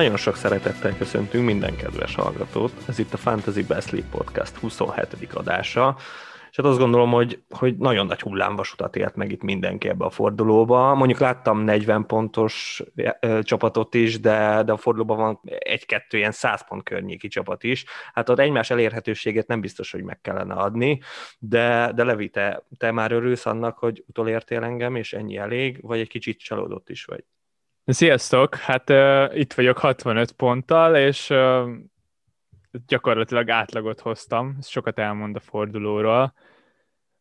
Nagyon sok szeretettel köszöntünk minden kedves hallgatót. Ez itt a Fantasy League Podcast 27. adása. És hát azt gondolom, hogy, hogy nagyon nagy hullámvasutat élt meg itt mindenki ebbe a fordulóba. Mondjuk láttam 40 pontos csapatot is, de, de a fordulóban van egy-kettő ilyen 100 pont környéki csapat is. Hát ott egymás elérhetőségét nem biztos, hogy meg kellene adni, de, de Levi, te, te már örülsz annak, hogy utolértél engem, és ennyi elég, vagy egy kicsit csalódott is vagy? Sziasztok! Hát uh, itt vagyok 65 ponttal, és uh, gyakorlatilag átlagot hoztam, ez sokat elmond a fordulóról.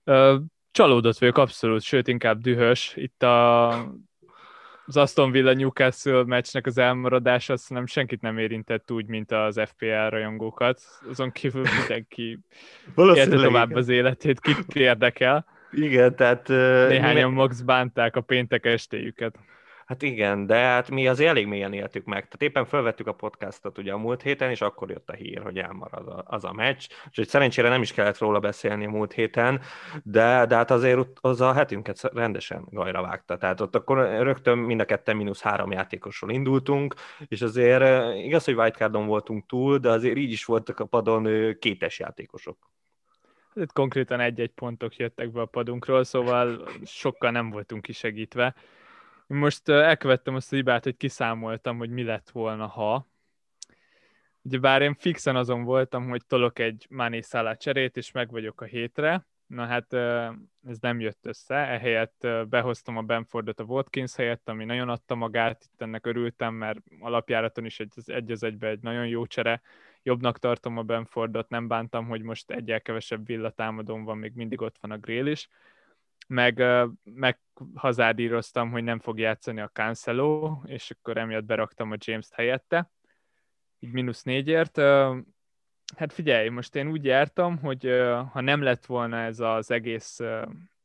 Uh, csalódott vagyok abszolút, sőt inkább dühös. Itt a, az Aston Villa Newcastle meccsnek az elmaradása azt nem senkit nem érintett úgy, mint az FPL rajongókat. Azon kívül mindenki élte tovább az életét, kit érdekel. Igen, tehát... Néhányan max bánták a péntek estéjüket. Hát igen, de hát mi az elég mélyen éltük meg. Tehát éppen felvettük a podcastot ugye a múlt héten, és akkor jött a hír, hogy elmarad az a meccs. Úgyhogy szerencsére nem is kellett róla beszélni a múlt héten, de, de hát azért az a hetünket rendesen gajra vágta. Tehát ott akkor rögtön mind a ketten mínusz három játékosról indultunk, és azért igaz, hogy wildcardon voltunk túl, de azért így is voltak a padon kétes játékosok. Itt konkrétan egy-egy pontok jöttek be a padunkról, szóval sokkal nem voltunk kisegítve. Most elkövettem azt a hibát, hogy kiszámoltam, hogy mi lett volna, ha. Ugye bár én fixen azon voltam, hogy tolok egy Mané Salah cserét, és meg vagyok a hétre. Na hát ez nem jött össze, ehelyett behoztam a Benfordot a Watkins helyett, ami nagyon adta magát, itt ennek örültem, mert alapjáraton is egy, egy az egybe egy nagyon jó csere. Jobbnak tartom a Benfordot, nem bántam, hogy most egyel kevesebb villatámadón van, még mindig ott van a Grill is meg, meg hazádíroztam, hogy nem fog játszani a Cancelo, és akkor emiatt beraktam a James-t helyette, így mínusz négyért. Hát figyelj, most én úgy jártam, hogy ha nem lett volna ez az egész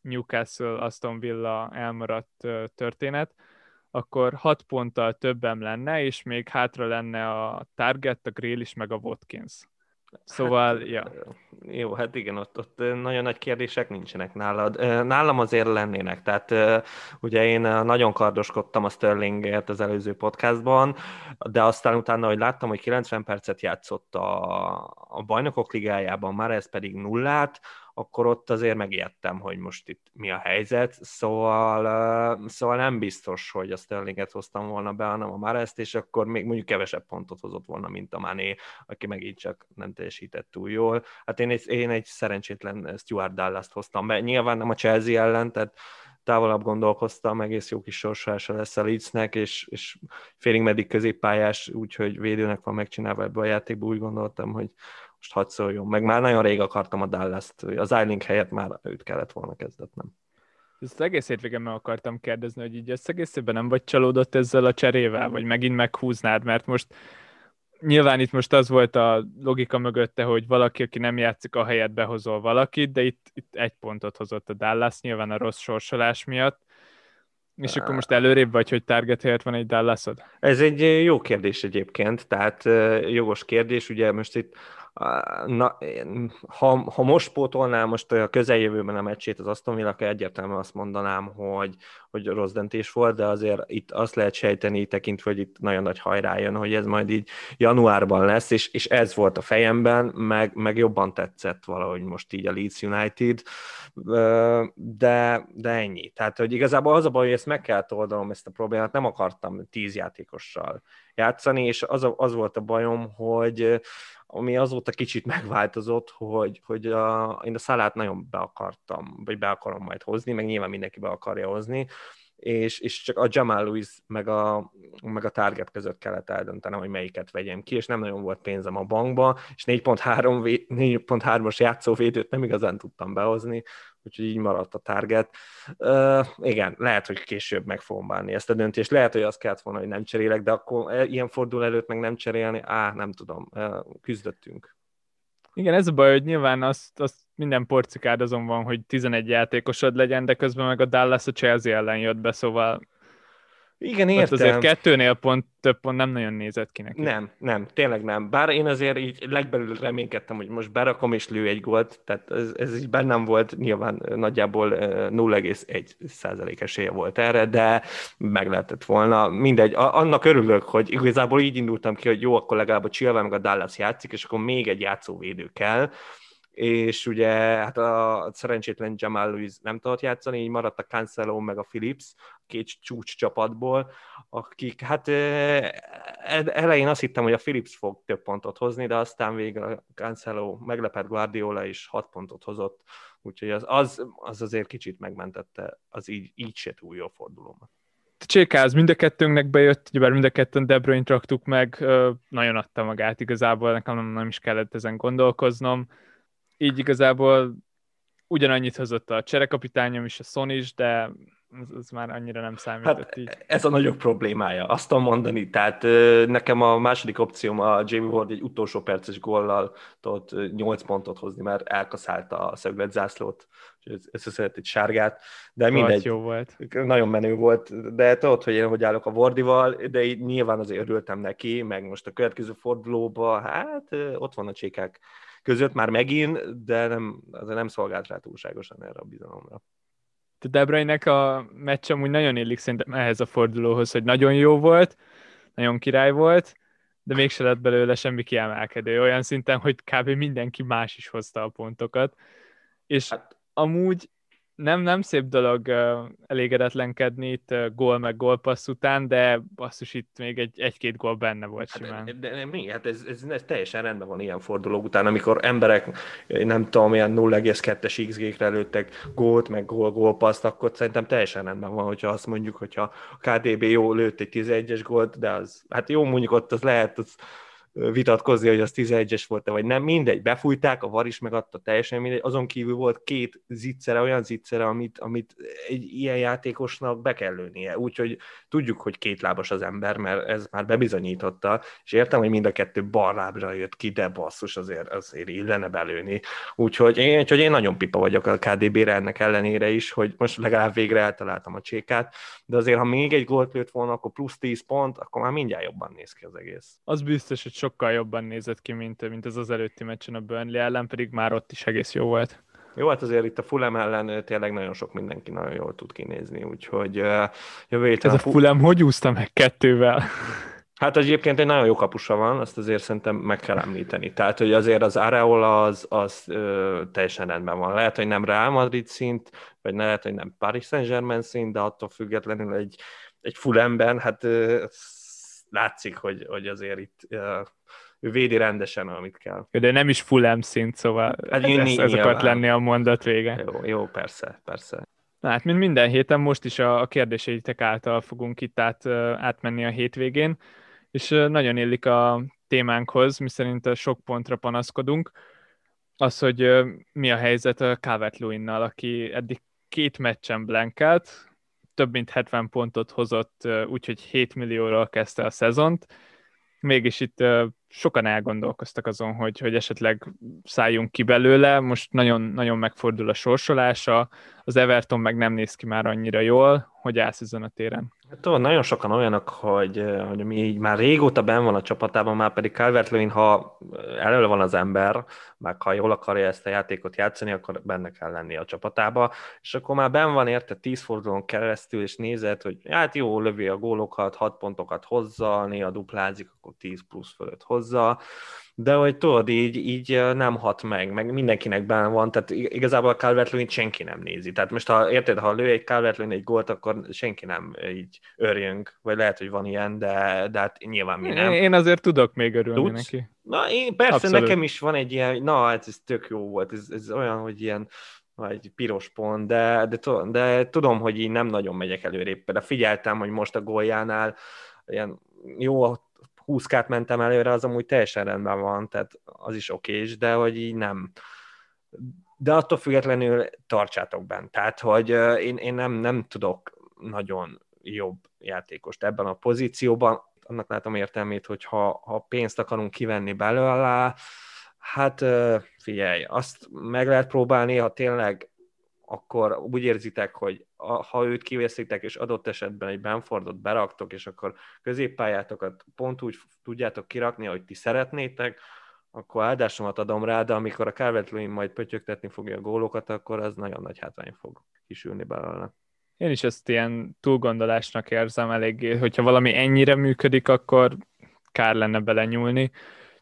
Newcastle Aston Villa elmaradt történet, akkor hat ponttal többem lenne, és még hátra lenne a Target, a Grill is, meg a Watkins. Szóval, hát, ja. Jó, hát igen, ott, ott nagyon nagy kérdések nincsenek nálad. Nálam azért lennének, tehát ugye én nagyon kardoskodtam a Sterlingért az előző podcastban, de aztán utána, hogy láttam, hogy 90 percet játszott a, a bajnokok ligájában, már ez pedig nullát, akkor ott azért megijedtem, hogy most itt mi a helyzet, szóval, szóval nem biztos, hogy a Sterlinget hoztam volna be, hanem a Mareszt, és akkor még mondjuk kevesebb pontot hozott volna, mint a Mané, aki megint csak nem teljesített túl jól. Hát én egy, én egy szerencsétlen Stuart Dallas-t hoztam be, nyilván nem a Chelsea ellen, tehát távolabb gondolkoztam, egész jó kis sorsolása lesz a Leedsnek, és, és félig meddig középpályás, úgyhogy védőnek van megcsinálva ebbe a játékba, úgy gondoltam, hogy most hadd szóljon. Meg már nagyon rég akartam a Dallas-t, az Eiling helyett már őt kellett volna kezdetnem. Ezt egész hétvégén meg akartam kérdezni, hogy így összegészében nem vagy csalódott ezzel a cserével, vagy megint meghúznád, mert most nyilván itt most az volt a logika mögötte, hogy valaki, aki nem játszik a helyet, behozol valakit, de itt, itt egy pontot hozott a Dallas, nyilván a rossz sorsolás miatt. És akkor most előrébb vagy, hogy target helyett van egy Dallasod? Ez egy jó kérdés egyébként, tehát jogos kérdés, ugye most itt Na, ha, ha most pótolnám most a közeljövőben a meccsét az Aston Villa, akkor egyértelműen azt mondanám, hogy, hogy rossz döntés volt, de azért itt azt lehet sejteni, tekintve, hogy itt nagyon nagy hajrá jön, hogy ez majd így januárban lesz, és, és ez volt a fejemben, meg, meg jobban tetszett valahogy most így a Leeds United, de, de ennyi. Tehát, hogy igazából az a baj, hogy ezt meg kell oldanom, ezt a problémát, nem akartam tíz játékossal játszani, és az, a, az volt a bajom, hogy ami azóta kicsit megváltozott, hogy, hogy a, én a szalát nagyon be akartam, vagy be akarom majd hozni, meg nyilván mindenki be akarja hozni, és, és csak a Jamal Lewis meg a, meg a Target között kellett eldöntenem, hogy melyiket vegyem ki, és nem nagyon volt pénzem a bankba, és 4.3-as játszóvédőt nem igazán tudtam behozni, úgyhogy így maradt a target. Uh, igen, lehet, hogy később meg fogom bánni ezt a döntést. Lehet, hogy azt kellett volna, hogy nem cserélek, de akkor e, ilyen fordul előtt meg nem cserélni, á, nem tudom, uh, küzdöttünk. Igen, ez a baj, hogy nyilván azt, azt minden porcikád azon van, hogy 11 játékosod legyen, de közben meg a Dallas a Chelsea ellen jött be, szóval Igen, értem. Mert azért kettőnél pont több pont nem nagyon nézett ki neki. Nem, nem, tényleg nem. Bár én azért így legbelül reménykedtem, hogy most berakom és lő egy gólt, tehát ez, ez így bennem volt, nyilván nagyjából 0,1 százalék esélye volt erre, de meg lehetett volna. Mindegy, annak örülök, hogy igazából így indultam ki, hogy jó, akkor legalább a Chilwell meg a Dallas játszik, és akkor még egy játszóvédő kell, és ugye hát a szerencsétlen Jamal Lewis nem tudott játszani, így maradt a Cancelo meg a Philips, két csúcs csapatból, akik hát elején azt hittem, hogy a Philips fog több pontot hozni, de aztán végre a Cancelo meglepett Guardiola is hat pontot hozott, úgyhogy az, az, az azért kicsit megmentette az így, így se túl jó fordulómat. Csékáz mind a kettőnknek bejött, bár mind a kettőn De Bruyne raktuk meg, nagyon adta magát igazából, nekem nem, nem is kellett ezen gondolkoznom így igazából ugyanannyit hozott a cserekapitányom is, a Son is, de ez, már annyira nem számított hát így. Ez a nagyobb problémája, azt tudom mondani. Tehát nekem a második opcióm a Jamie Ward egy utolsó perces góllal tudott 8 pontot hozni, mert elkaszálta a szöglet zászlót, összeszedett egy sárgát, de mindegy. jó volt. Nagyon menő volt, de tudod, hogy én hogy állok a Wardival, de így nyilván azért örültem neki, meg most a következő fordulóba, hát ott van a csékák között már megint, de nem, azért nem szolgált rá túlságosan erre a bizalomra. De De a meccs amúgy nagyon illik szerintem ehhez a fordulóhoz, hogy nagyon jó volt, nagyon király volt, de mégse lett belőle semmi kiemelkedő, olyan szinten, hogy kb. mindenki más is hozta a pontokat. És hát, amúgy nem, nem szép dolog elégedetlenkedni itt gól meg gólpassz után, de basszus itt még egy, egy-két gól benne volt hát, simán. De, de, de mi? Hát ez, ez, ez, teljesen rendben van ilyen fordulók után, amikor emberek, nem tudom, ilyen 0,2-es XG-kre lőttek gólt, meg gól, gólpaszt, akkor szerintem teljesen rendben van, hogyha azt mondjuk, hogyha a KDB jó lőtt egy 11-es gólt, de az, hát jó mondjuk ott az lehet, az vitatkozni, hogy az 11-es volt-e, vagy nem, mindegy, befújták, a VAR is megadta, teljesen mindegy, azon kívül volt két zicsere, olyan zicsere, amit, amit egy ilyen játékosnak be kell lőnie, úgyhogy tudjuk, hogy két lábas az ember, mert ez már bebizonyította, és értem, hogy mind a kettő barlábra jött ki, de basszus azért, azért illene belőni, úgyhogy én, úgyhogy én nagyon pipa vagyok a KDB-re ennek ellenére is, hogy most legalább végre eltaláltam a csékát, de azért, ha még egy gólt lőtt volna, akkor plusz 10 pont, akkor már mindjárt jobban néz ki az egész. Az biztos, hogy sokkal jobban nézett ki, mint, mint az az előtti meccsen a Burnley ellen, pedig már ott is egész jó volt. Jó, hát azért itt a Fulham ellen tényleg nagyon sok mindenki nagyon jól tud kinézni, úgyhogy uh, jövő héten... Ez a, a Fulham hogy úszta meg kettővel? Hát egyébként egy nagyon jó kapusa van, azt azért szerintem meg kell említeni. Tehát, hogy azért az Areola az, az ö, teljesen rendben van. Lehet, hogy nem Real Madrid szint, vagy lehet, hogy nem Paris Saint-Germain szint, de attól függetlenül egy, egy Fulhamben, hát ö, látszik, hogy, hogy azért itt ő védi rendesen, amit kell. De nem is Fulham szint, szóval hát ez, ez akart lenni a mondat vége. Jó, jó, persze, persze. Na hát, mint minden héten, most is a, a kérdéseitek által fogunk itt át, átmenni a hétvégén és nagyon illik a témánkhoz, miszerint sok pontra panaszkodunk, az, hogy mi a helyzet a calvert aki eddig két meccsen blankelt, több mint 70 pontot hozott, úgyhogy 7 millióról kezdte a szezont, mégis itt sokan elgondolkoztak azon, hogy, hogy esetleg szálljunk ki belőle, most nagyon, nagyon megfordul a sorsolása, az Everton meg nem néz ki már annyira jól, hogy állsz ezen a téren. Hát nagyon sokan olyanok, hogy, hogy mi így már régóta ben van a csapatában, már pedig calvert ha elő van az ember, meg ha jól akarja ezt a játékot játszani, akkor benne kell lenni a csapatába, és akkor már ben van érte 10 fordulón keresztül, és nézed, hogy hát jó, lövi a gólokat, 6 pontokat hozza, néha duplázik, akkor 10 plusz fölött hozza, de hogy tudod, így, így nem hat meg, meg mindenkinek benne van, tehát igazából a calvert senki nem nézi. Tehát most, ha érted, ha lő egy calvert egy gólt, akkor senki nem így örjünk, vagy lehet, hogy van ilyen, de, de hát nyilván mi nem. Én azért tudok még örülni Tudsz? neki. Na, én, persze, Abszolút. nekem is van egy ilyen, na, hát ez tök jó volt, ez, ez olyan, hogy ilyen, egy piros pont, de, de, de tudom, hogy így nem nagyon megyek előrébb. De figyeltem, hogy most a góljánál ilyen jó 20 kát mentem előre, az amúgy teljesen rendben van, tehát az is okés, de hogy így nem. De attól függetlenül tartsátok bent. Tehát, hogy én, én nem, nem tudok nagyon jobb játékost ebben a pozícióban. Annak látom értelmét, hogy ha, ha pénzt akarunk kivenni belőle, hát figyelj, azt meg lehet próbálni, ha tényleg akkor úgy érzitek, hogy a, ha őt kiveszitek, és adott esetben egy Benfordot beraktok, és akkor középpályátokat pont úgy tudjátok kirakni, ahogy ti szeretnétek, akkor áldásomat adom rá, de amikor a calvert majd pötyögtetni fogja a gólokat, akkor az nagyon nagy hátrány fog kisülni belőle. Én is ezt ilyen túlgondolásnak érzem eléggé, hogyha valami ennyire működik, akkor kár lenne belenyúlni.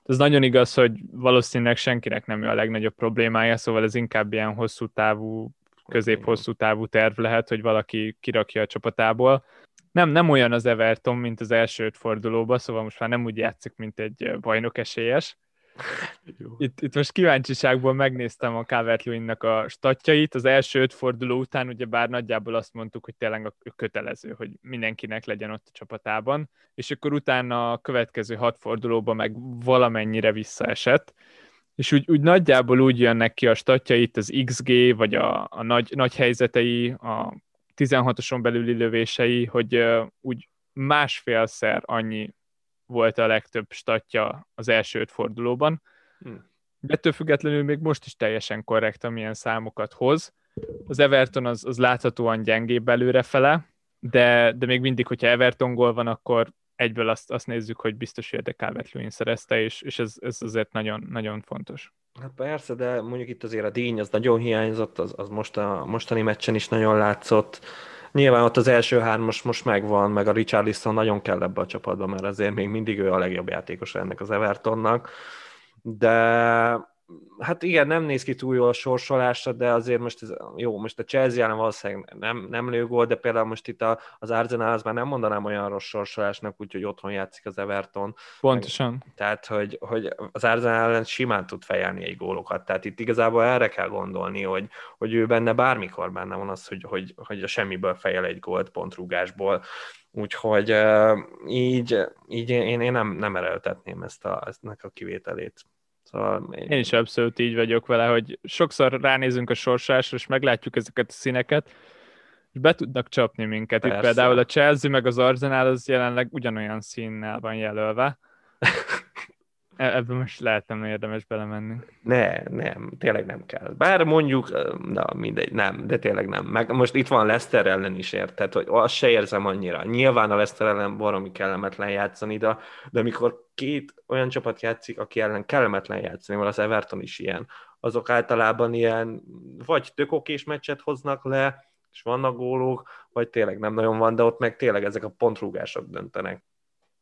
Ez nagyon igaz, hogy valószínűleg senkinek nem ő a legnagyobb problémája, szóval ez inkább ilyen hosszú távú, közép-hosszú távú terv lehet, hogy valaki kirakja a csapatából. Nem, nem olyan az Everton, mint az első öt fordulóban, szóval most már nem úgy játszik, mint egy bajnok esélyes, itt, itt most kíváncsiságból megnéztem a calvert a statjait. Az első öt forduló után ugye bár nagyjából azt mondtuk, hogy tényleg a kötelező, hogy mindenkinek legyen ott a csapatában, és akkor utána a következő hat fordulóban meg valamennyire visszaesett, és úgy, úgy nagyjából úgy jönnek ki a statjait, az XG, vagy a, a nagy, nagy helyzetei, a 16-oson belüli lövései, hogy uh, úgy másfélszer annyi volt a legtöbb statja az első öt fordulóban. Hmm. De ettől függetlenül még most is teljesen korrekt, amilyen számokat hoz. Az Everton az, az láthatóan gyengébb előrefele, de, de még mindig, hogyha Everton gól van, akkor egyből azt, azt nézzük, hogy biztos, a Calvert szerezte, és, és ez, ez azért nagyon, nagyon fontos. Hát persze, de mondjuk itt azért a díny az nagyon hiányzott, az, az most a mostani meccsen is nagyon látszott. Nyilván ott az első hármas most megvan, meg a Richarlison nagyon kell ebbe a csapatba, mert azért még mindig ő a legjobb játékos ennek az Evertonnak. De hát igen, nem néz ki túl jól a sorsolásra, de azért most ez, jó, most a Chelsea ellen valószínűleg nem, nem lő gól, de például most itt a, az Arsenal az már nem mondanám olyan rossz sorsolásnak, úgyhogy otthon játszik az Everton. Pontosan. Meg, tehát, hogy, hogy az Arsenal ellen simán tud fejelni egy gólokat, tehát itt igazából erre kell gondolni, hogy, hogy ő benne bármikor benne van az, hogy, hogy, hogy a semmiből fejel egy gólt pontrúgásból. Úgyhogy így, így én, én nem, nem erőltetném ezt a, eztnek a kivételét. Szóval én... én is abszolút így vagyok vele, hogy sokszor ránézünk a sorsásra, és meglátjuk ezeket a színeket, és be tudnak csapni minket. Persze. Itt például a Chelsea meg az Arsenal az jelenleg ugyanolyan színnel van jelölve. E- ebben most lehet nem érdemes belemenni. Ne, nem, tényleg nem kell. Bár mondjuk, na mindegy, nem, de tényleg nem. Meg most itt van Leszter ellen is, érted, hogy azt se érzem annyira. Nyilván a Leszter ellen baromi kellemetlen játszani, de, de amikor két olyan csapat játszik, aki ellen kellemetlen játszani, mert az Everton is ilyen, azok általában ilyen, vagy tök okés meccset hoznak le, és vannak gólók, vagy tényleg nem nagyon van, de ott meg tényleg ezek a pontrúgások döntenek.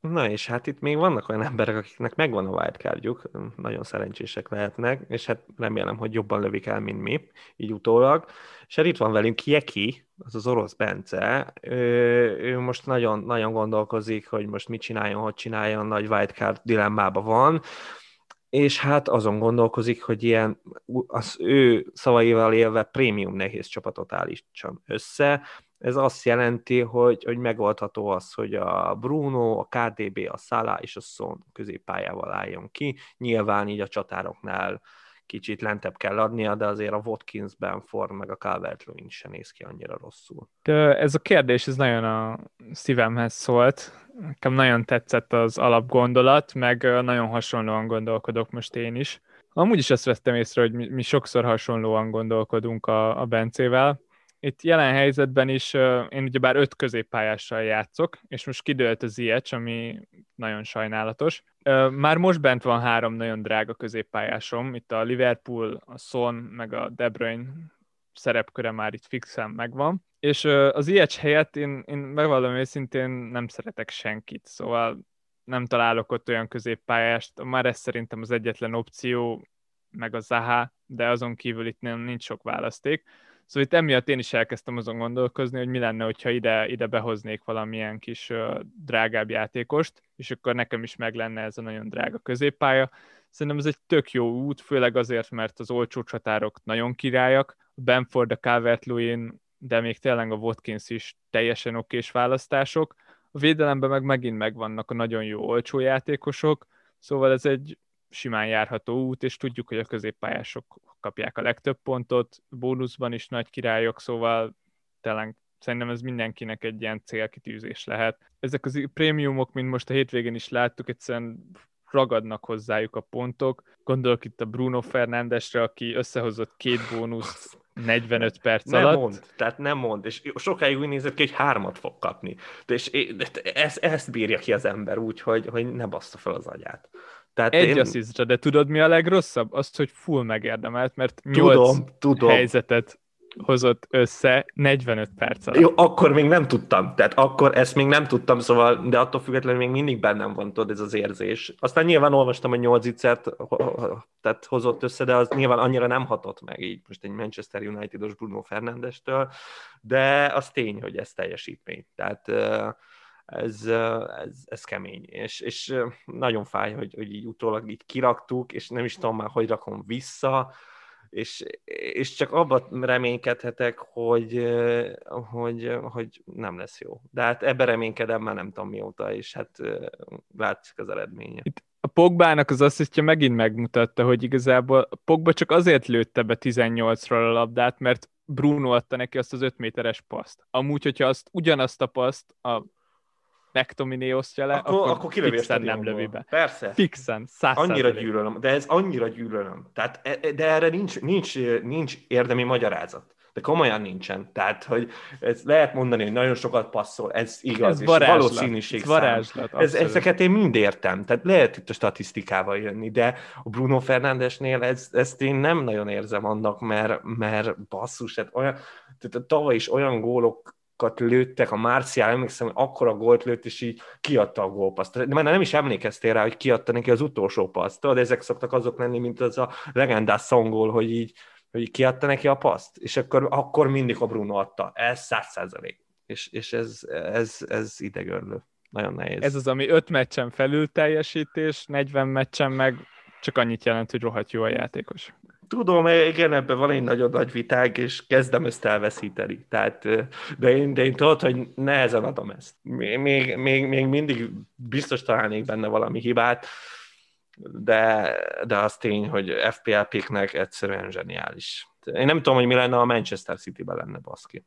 Na és hát itt még vannak olyan emberek, akiknek megvan a wildcardjuk, nagyon szerencsések lehetnek, és hát remélem, hogy jobban lövik el, mint mi, így utólag. És hát itt van velünk Jeki, az az orosz Bence, ő, ő most nagyon, nagyon gondolkozik, hogy most mit csináljon, hogy csináljon, nagy wildcard dilemmába van, és hát azon gondolkozik, hogy ilyen az ő szavaival élve prémium nehéz csapatot állítson össze, ez azt jelenti, hogy, hogy megoldható az, hogy a Bruno, a KDB, a Salah és a Son középpályával álljon ki. Nyilván így a csatároknál kicsit lentebb kell adnia, de azért a Watkins, Benford, meg a calvert lewin sem néz ki annyira rosszul. De ez a kérdés, ez nagyon a szívemhez szólt. Nekem nagyon tetszett az alapgondolat, meg nagyon hasonlóan gondolkodok most én is. Amúgy is azt vettem észre, hogy mi, mi sokszor hasonlóan gondolkodunk a, a Bencével, itt jelen helyzetben is én ugyebár öt középpályással játszok, és most kidőlt az Ziyech, ami nagyon sajnálatos. Már most bent van három nagyon drága középpályásom, itt a Liverpool, a Son, meg a De Bruyne szerepköre már itt fixen megvan. És az Ziyech helyett én, én megvallom őszintén nem szeretek senkit, szóval nem találok ott olyan középpályást. Már ez szerintem az egyetlen opció, meg a Zaha, de azon kívül itt nem, nincs sok választék. Szóval itt emiatt én is elkezdtem azon gondolkozni, hogy mi lenne, hogyha ide, ide behoznék valamilyen kis drágább játékost, és akkor nekem is meg lenne ez a nagyon drága középpálya. Szerintem ez egy tök jó út, főleg azért, mert az olcsó csatárok nagyon királyak, a Benford, a calvert de még tényleg a Watkins is teljesen okés választások. A védelemben meg megint megvannak a nagyon jó olcsó játékosok, szóval ez egy simán járható út, és tudjuk, hogy a középpályások kapják a legtöbb pontot, bónuszban is nagy királyok, szóval tényleg szerintem ez mindenkinek egy ilyen célkitűzés lehet. Ezek az prémiumok, mint most a hétvégén is láttuk, egyszerűen ragadnak hozzájuk a pontok. Gondolok itt a Bruno Fernándesre, aki összehozott két bónusz 45 perc nem alatt. mond, tehát nem mond, és sokáig úgy nézett ki, hogy hármat fog kapni. És ezt, ezt bírja ki az ember úgy, hogy, hogy ne bassza fel az agyát. Tehát Egy én... asszisztra, de tudod mi a legrosszabb? Azt, hogy full megérdemelt, mert 8 tudom, tudom. helyzetet hozott össze 45 perc alatt. Jó, akkor még nem tudtam, tehát akkor ezt még nem tudtam, szóval, de attól függetlenül még mindig bennem van tudod ez az érzés. Aztán nyilván olvastam, hogy 8 icert tehát hozott össze, de az nyilván annyira nem hatott meg így most egy Manchester United-os Bruno Fernandestől, de az tény, hogy ez teljesítmény. Tehát ez, ez, ez kemény, és, és nagyon fáj, hogy, hogy így utólag így kiraktuk, és nem is tudom már, hogy rakom vissza, és, és csak abban reménykedhetek, hogy, hogy, hogy nem lesz jó. De hát ebben reménykedem már nem tudom mióta, és hát látszik az eredménye. Itt a Pogbának az asszisztja megint megmutatta, hogy igazából Pogba csak azért lőtte be 18-ról a labdát, mert Bruno adta neki azt az 5 méteres paszt. Amúgy, hogyha azt ugyanazt a paszt a McTominay osztja le, akkor, akkor, akkor fixen nem lövi be. Persze. Fixen, száz Annyira gyűlölöm, de ez annyira gyűlölöm. Tehát, e, e, de erre nincs, nincs, nincs érdemi magyarázat. De komolyan nincsen. Tehát, hogy ez lehet mondani, hogy nagyon sokat passzol, ez igaz, ez és valószínűség ez varázslat, ez, Ezeket én mind értem, tehát lehet itt a statisztikával jönni, de a Bruno Fernándesnél ez, ezt én nem nagyon érzem annak, mert, mert basszus, tehát olyan, tehát tavaly is olyan gólok lőttek, a Márciál, emlékszem, hogy akkora gólt lőtt, és így kiadta a gólpaszt. De már nem is emlékeztél rá, hogy kiadta neki az utolsó paszt. Tudod, ezek szoktak azok lenni, mint az a legendás szongól, hogy így, hogy kiadta neki a paszt, és akkor, akkor mindig a Bruno adta. Ez száz százalék. És, és ez, ez, ez idegörlő. Nagyon nehéz. Ez az, ami öt meccsen felül teljesítés, 40 meccsen meg csak annyit jelent, hogy rohadt jó a játékos. Tudom, igen, ebben van egy nagyon nagy vitág, és kezdem ezt elveszíteni. Tehát, de én, de én tudod, hogy nehezen adom ezt. Még, még, még mindig biztos találnék benne valami hibát, de, de az tény, hogy FPL picknek egyszerűen zseniális. Én nem tudom, hogy mi lenne, a Manchester City-ben lenne baszki.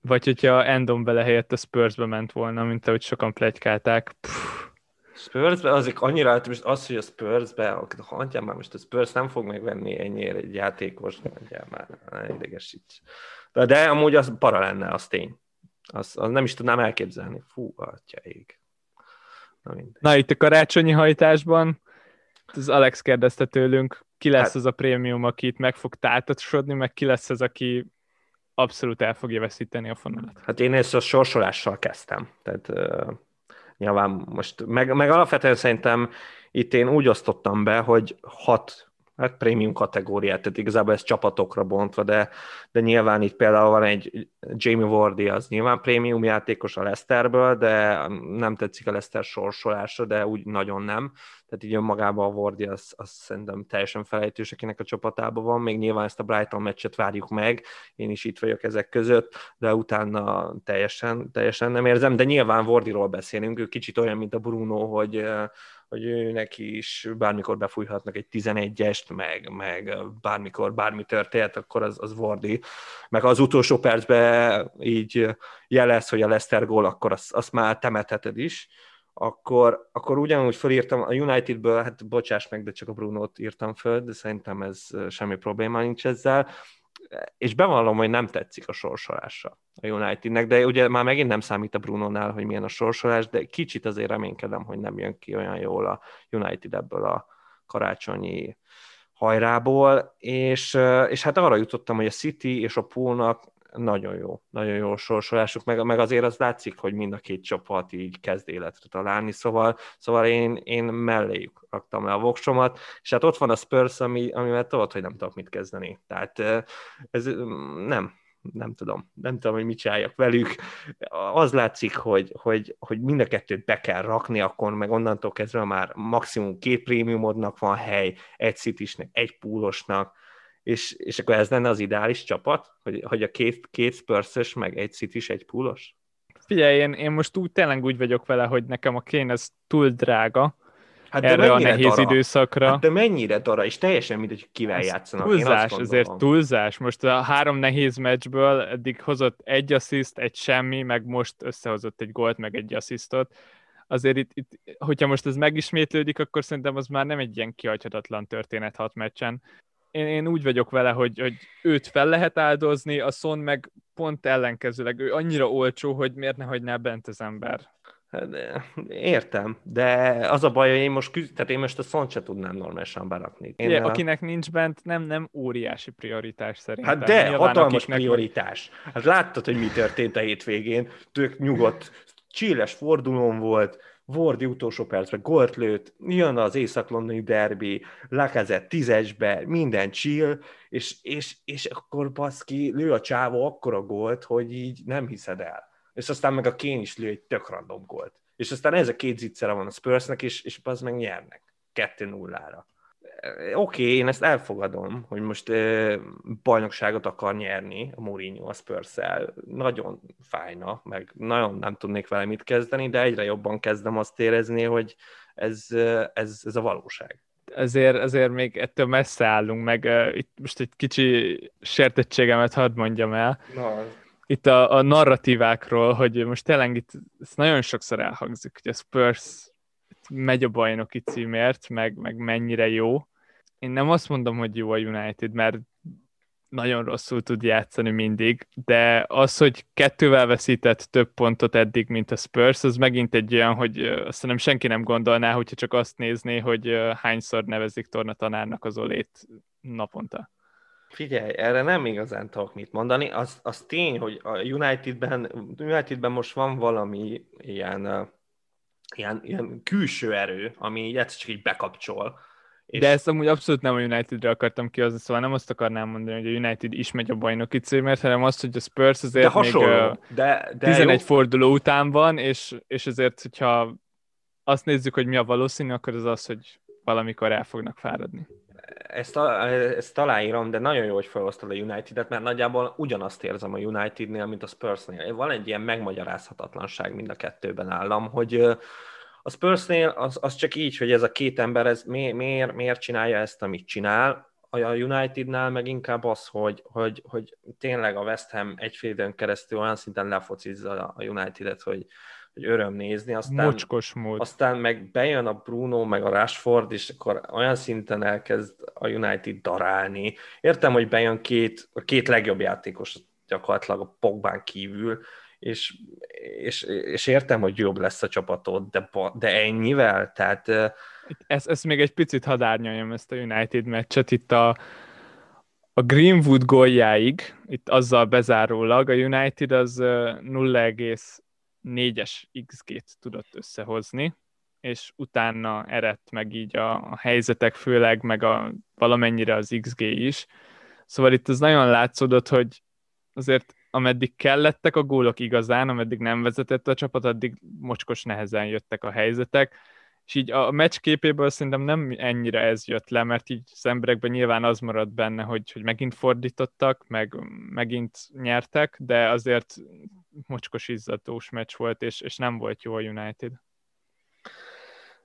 Vagy hogyha Endon bele helyett a Spursbe ment volna, mint ahogy sokan plegykálták. Puh Spursbe, azért annyira, hát most az, hogy a Spursbe, hagyjál már most a Spurs nem fog megvenni ennyire egy játékos, hagyjál már, ne idegesíts. De, de amúgy az para lenne, az tény. Az, az nem is tudnám elképzelni. Fú, atyaig. Na, Na itt a karácsonyi hajtásban, az Alex kérdezte tőlünk, ki lesz hát, az a prémium, aki itt meg fog táltatosodni, meg ki lesz az, aki abszolút el fogja veszíteni a fonalat. Hát én ezt a sorsolással kezdtem. Tehát nyilván most, meg, meg alapvetően szerintem itt én úgy osztottam be, hogy hat hát prémium kategóriát, tehát igazából ez csapatokra bontva, de, de nyilván itt például van egy Jamie Wardy, az nyilván prémium játékos a Lesterből, de nem tetszik a Lester sorsolása, de úgy nagyon nem. Tehát így önmagában a Wardy az, az szerintem teljesen felejtős, akinek a csapatában van. Még nyilván ezt a Brighton meccset várjuk meg, én is itt vagyok ezek között, de utána teljesen, teljesen nem érzem, de nyilván Wardyról beszélünk, ő kicsit olyan, mint a Bruno, hogy hogy ő neki is bármikor befújhatnak egy 11-est, meg, meg bármikor bármi történt, akkor az, az Vordi. Meg az utolsó percben így jelez, hogy a Lester gól, akkor azt, azt már temetheted is akkor, akkor ugyanúgy felírtam a Unitedből, hát bocsáss meg, de csak a Brunót írtam föl, de szerintem ez semmi probléma nincs ezzel és bevallom, hogy nem tetszik a sorsolása a Unitednek, de ugye már megint nem számít a Brunónál, hogy milyen a sorsolás, de kicsit azért reménykedem, hogy nem jön ki olyan jól a United ebből a karácsonyi hajrából, és, és hát arra jutottam, hogy a City és a Poolnak nagyon jó, nagyon jó sorsolásuk, meg, meg azért az látszik, hogy mind a két csapat így kezd életre találni, szóval, szóval én, én melléjük raktam le a voksomat, és hát ott van a Spurs, ami, amivel tudod, hogy nem tudok mit kezdeni. Tehát ez nem, nem tudom, nem tudom, hogy mit csináljak velük. Az látszik, hogy, hogy, hogy mind a kettőt be kell rakni, akkor meg onnantól kezdve már maximum két prémiumodnak van hely, egy citisnek, egy púlosnak, és, és akkor ez lenne az ideális csapat, hogy, hogy a két, két spurs meg egy city egy púlos? Figyelj, én, én most úgy, tényleg úgy vagyok vele, hogy nekem a kén ez túl drága, hát de erre a nehéz dara? időszakra. Hát de mennyire dara, és teljesen mindegy, hogy kivel ez játszanak. Túlzás, ezért túlzás. Most a három nehéz meccsből eddig hozott egy assziszt, egy semmi, meg most összehozott egy gólt, meg egy asszisztot. Azért itt, itt, hogyha most ez megismétlődik, akkor szerintem az már nem egy ilyen kihagyhatatlan történet hat meccsen én, én úgy vagyok vele, hogy, hogy őt fel lehet áldozni, a Son meg pont ellenkezőleg, ő annyira olcsó, hogy miért ne hagyná bent az ember. Hát, értem, de az a baj, hogy én most, küzd, tehát én most a szont se tudnám normálisan berakni. Én Ugye, a... akinek nincs bent, nem, nem óriási prioritás szerintem. Hát de, Nyilván hatalmas akiknek- prioritás. Hát láttad, hogy mi történt a hétvégén, tök nyugodt, csilles fordulón volt, Vordi utolsó percben gólt lőtt, jön az észak-londoni derbi, Lacazette tízesbe, minden chill, és, és, és akkor baszki, lő a csávó akkora gólt, hogy így nem hiszed el. És aztán meg a Kén is lő egy tök random gólt. És aztán ez a két zicsere van a Spursnek, és, és az meg nyernek. 2-0-ra. Oké, okay, én ezt elfogadom, hogy most ö, bajnokságot akar nyerni a Mourinho a spurs Nagyon fájna, meg nagyon nem tudnék vele mit kezdeni, de egyre jobban kezdem azt érezni, hogy ez, ez, ez a valóság. ezért, ezért még ettől messze állunk, meg uh, itt most egy kicsi sértettségemet hadd mondjam el. Na, Itt a, a narratívákról, hogy most tényleg itt ez nagyon sokszor elhangzik, hogy a Spurs megy a bajnoki címért, meg, meg mennyire jó. Én nem azt mondom, hogy jó a United, mert nagyon rosszul tud játszani mindig, de az, hogy kettővel veszített több pontot eddig, mint a Spurs, az megint egy olyan, hogy azt hiszem senki nem gondolná, hogyha csak azt nézné, hogy hányszor nevezik tornatanárnak az olét naponta. Figyelj, erre nem igazán tudok mit mondani. Az, az tény, hogy a Unitedben, Unitedben most van valami ilyen, ilyen, ilyen külső erő, ami így egyszer csak így bekapcsol. És De ezt amúgy abszolút nem a Unitedre akartam kihozni, szóval nem azt akarnám mondani, hogy a United is megy a bajnoki címért, hanem azt, hogy a Spurs de azért még hasonló. ö, de, de 11 jó. forduló után van, és, és ezért, hogyha azt nézzük, hogy mi a valószínű, akkor az az, hogy valamikor el fognak fáradni. Ezt, a, ezt aláírom, de nagyon jó, hogy felhoztad a United-et, mert nagyjából ugyanazt érzem a Unitednél, mint a Spursnél. Van egy ilyen megmagyarázhatatlanság mind a kettőben állam, hogy a Spursnél az, az csak így, hogy ez a két ember, ez mi, miért, miért csinálja ezt, amit csinál, a Unitednál meg inkább az, hogy, hogy, hogy tényleg a West Ham egyfél időn keresztül olyan szinten lefocizza a United-et, hogy, hogy öröm nézni, aztán, Mocskos mód. aztán meg bejön a Bruno, meg a Rashford, és akkor olyan szinten elkezd a United darálni. Értem, hogy bejön két, a két legjobb játékos gyakorlatilag a Pogbán kívül, és, és, és értem, hogy jobb lesz a csapatod, de, de ennyivel, tehát... ez ez még egy picit hadárnyaljam, ezt a United meccset, itt a, a Greenwood goljáig, itt azzal bezárólag a United az 0, négyes XG-t tudott összehozni, és utána eredt meg így a, a helyzetek főleg, meg a, valamennyire az XG is. Szóval itt az nagyon látszódott, hogy azért ameddig kellettek a gólok igazán, ameddig nem vezetett a csapat, addig mocskos nehezen jöttek a helyzetek, és így a meccs képéből szerintem nem ennyire ez jött le, mert így az emberekben nyilván az maradt benne, hogy, hogy megint fordítottak, meg megint nyertek, de azért mocskos izzatós meccs volt, és, és nem volt jó a United.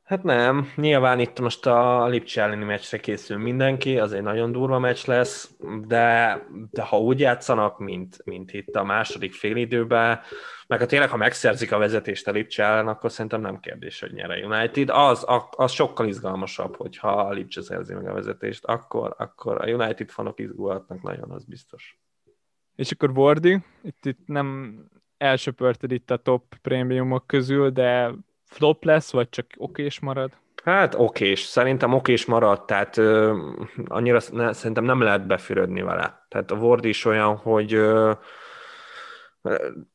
Hát nem, nyilván itt most a Lipcse elleni meccsre készül mindenki, az egy nagyon durva meccs lesz, de, de ha úgy játszanak, mint, mint itt a második félidőben, meg ha tényleg, ha megszerzik a vezetést a Lipcse ellen, akkor szerintem nem kérdés, hogy nyer a United. Az, az sokkal izgalmasabb, hogyha a Lipcse szerzi meg a vezetést, akkor, akkor a United fanok izgulhatnak nagyon, az biztos. És akkor Wardy, itt, itt nem elsöpörted itt a top prémiumok közül, de flop lesz, vagy csak okés marad? Hát okés, szerintem okés maradt, tehát ö, annyira ne, szerintem nem lehet befürödni vele. Tehát a Ward is olyan, hogy ö,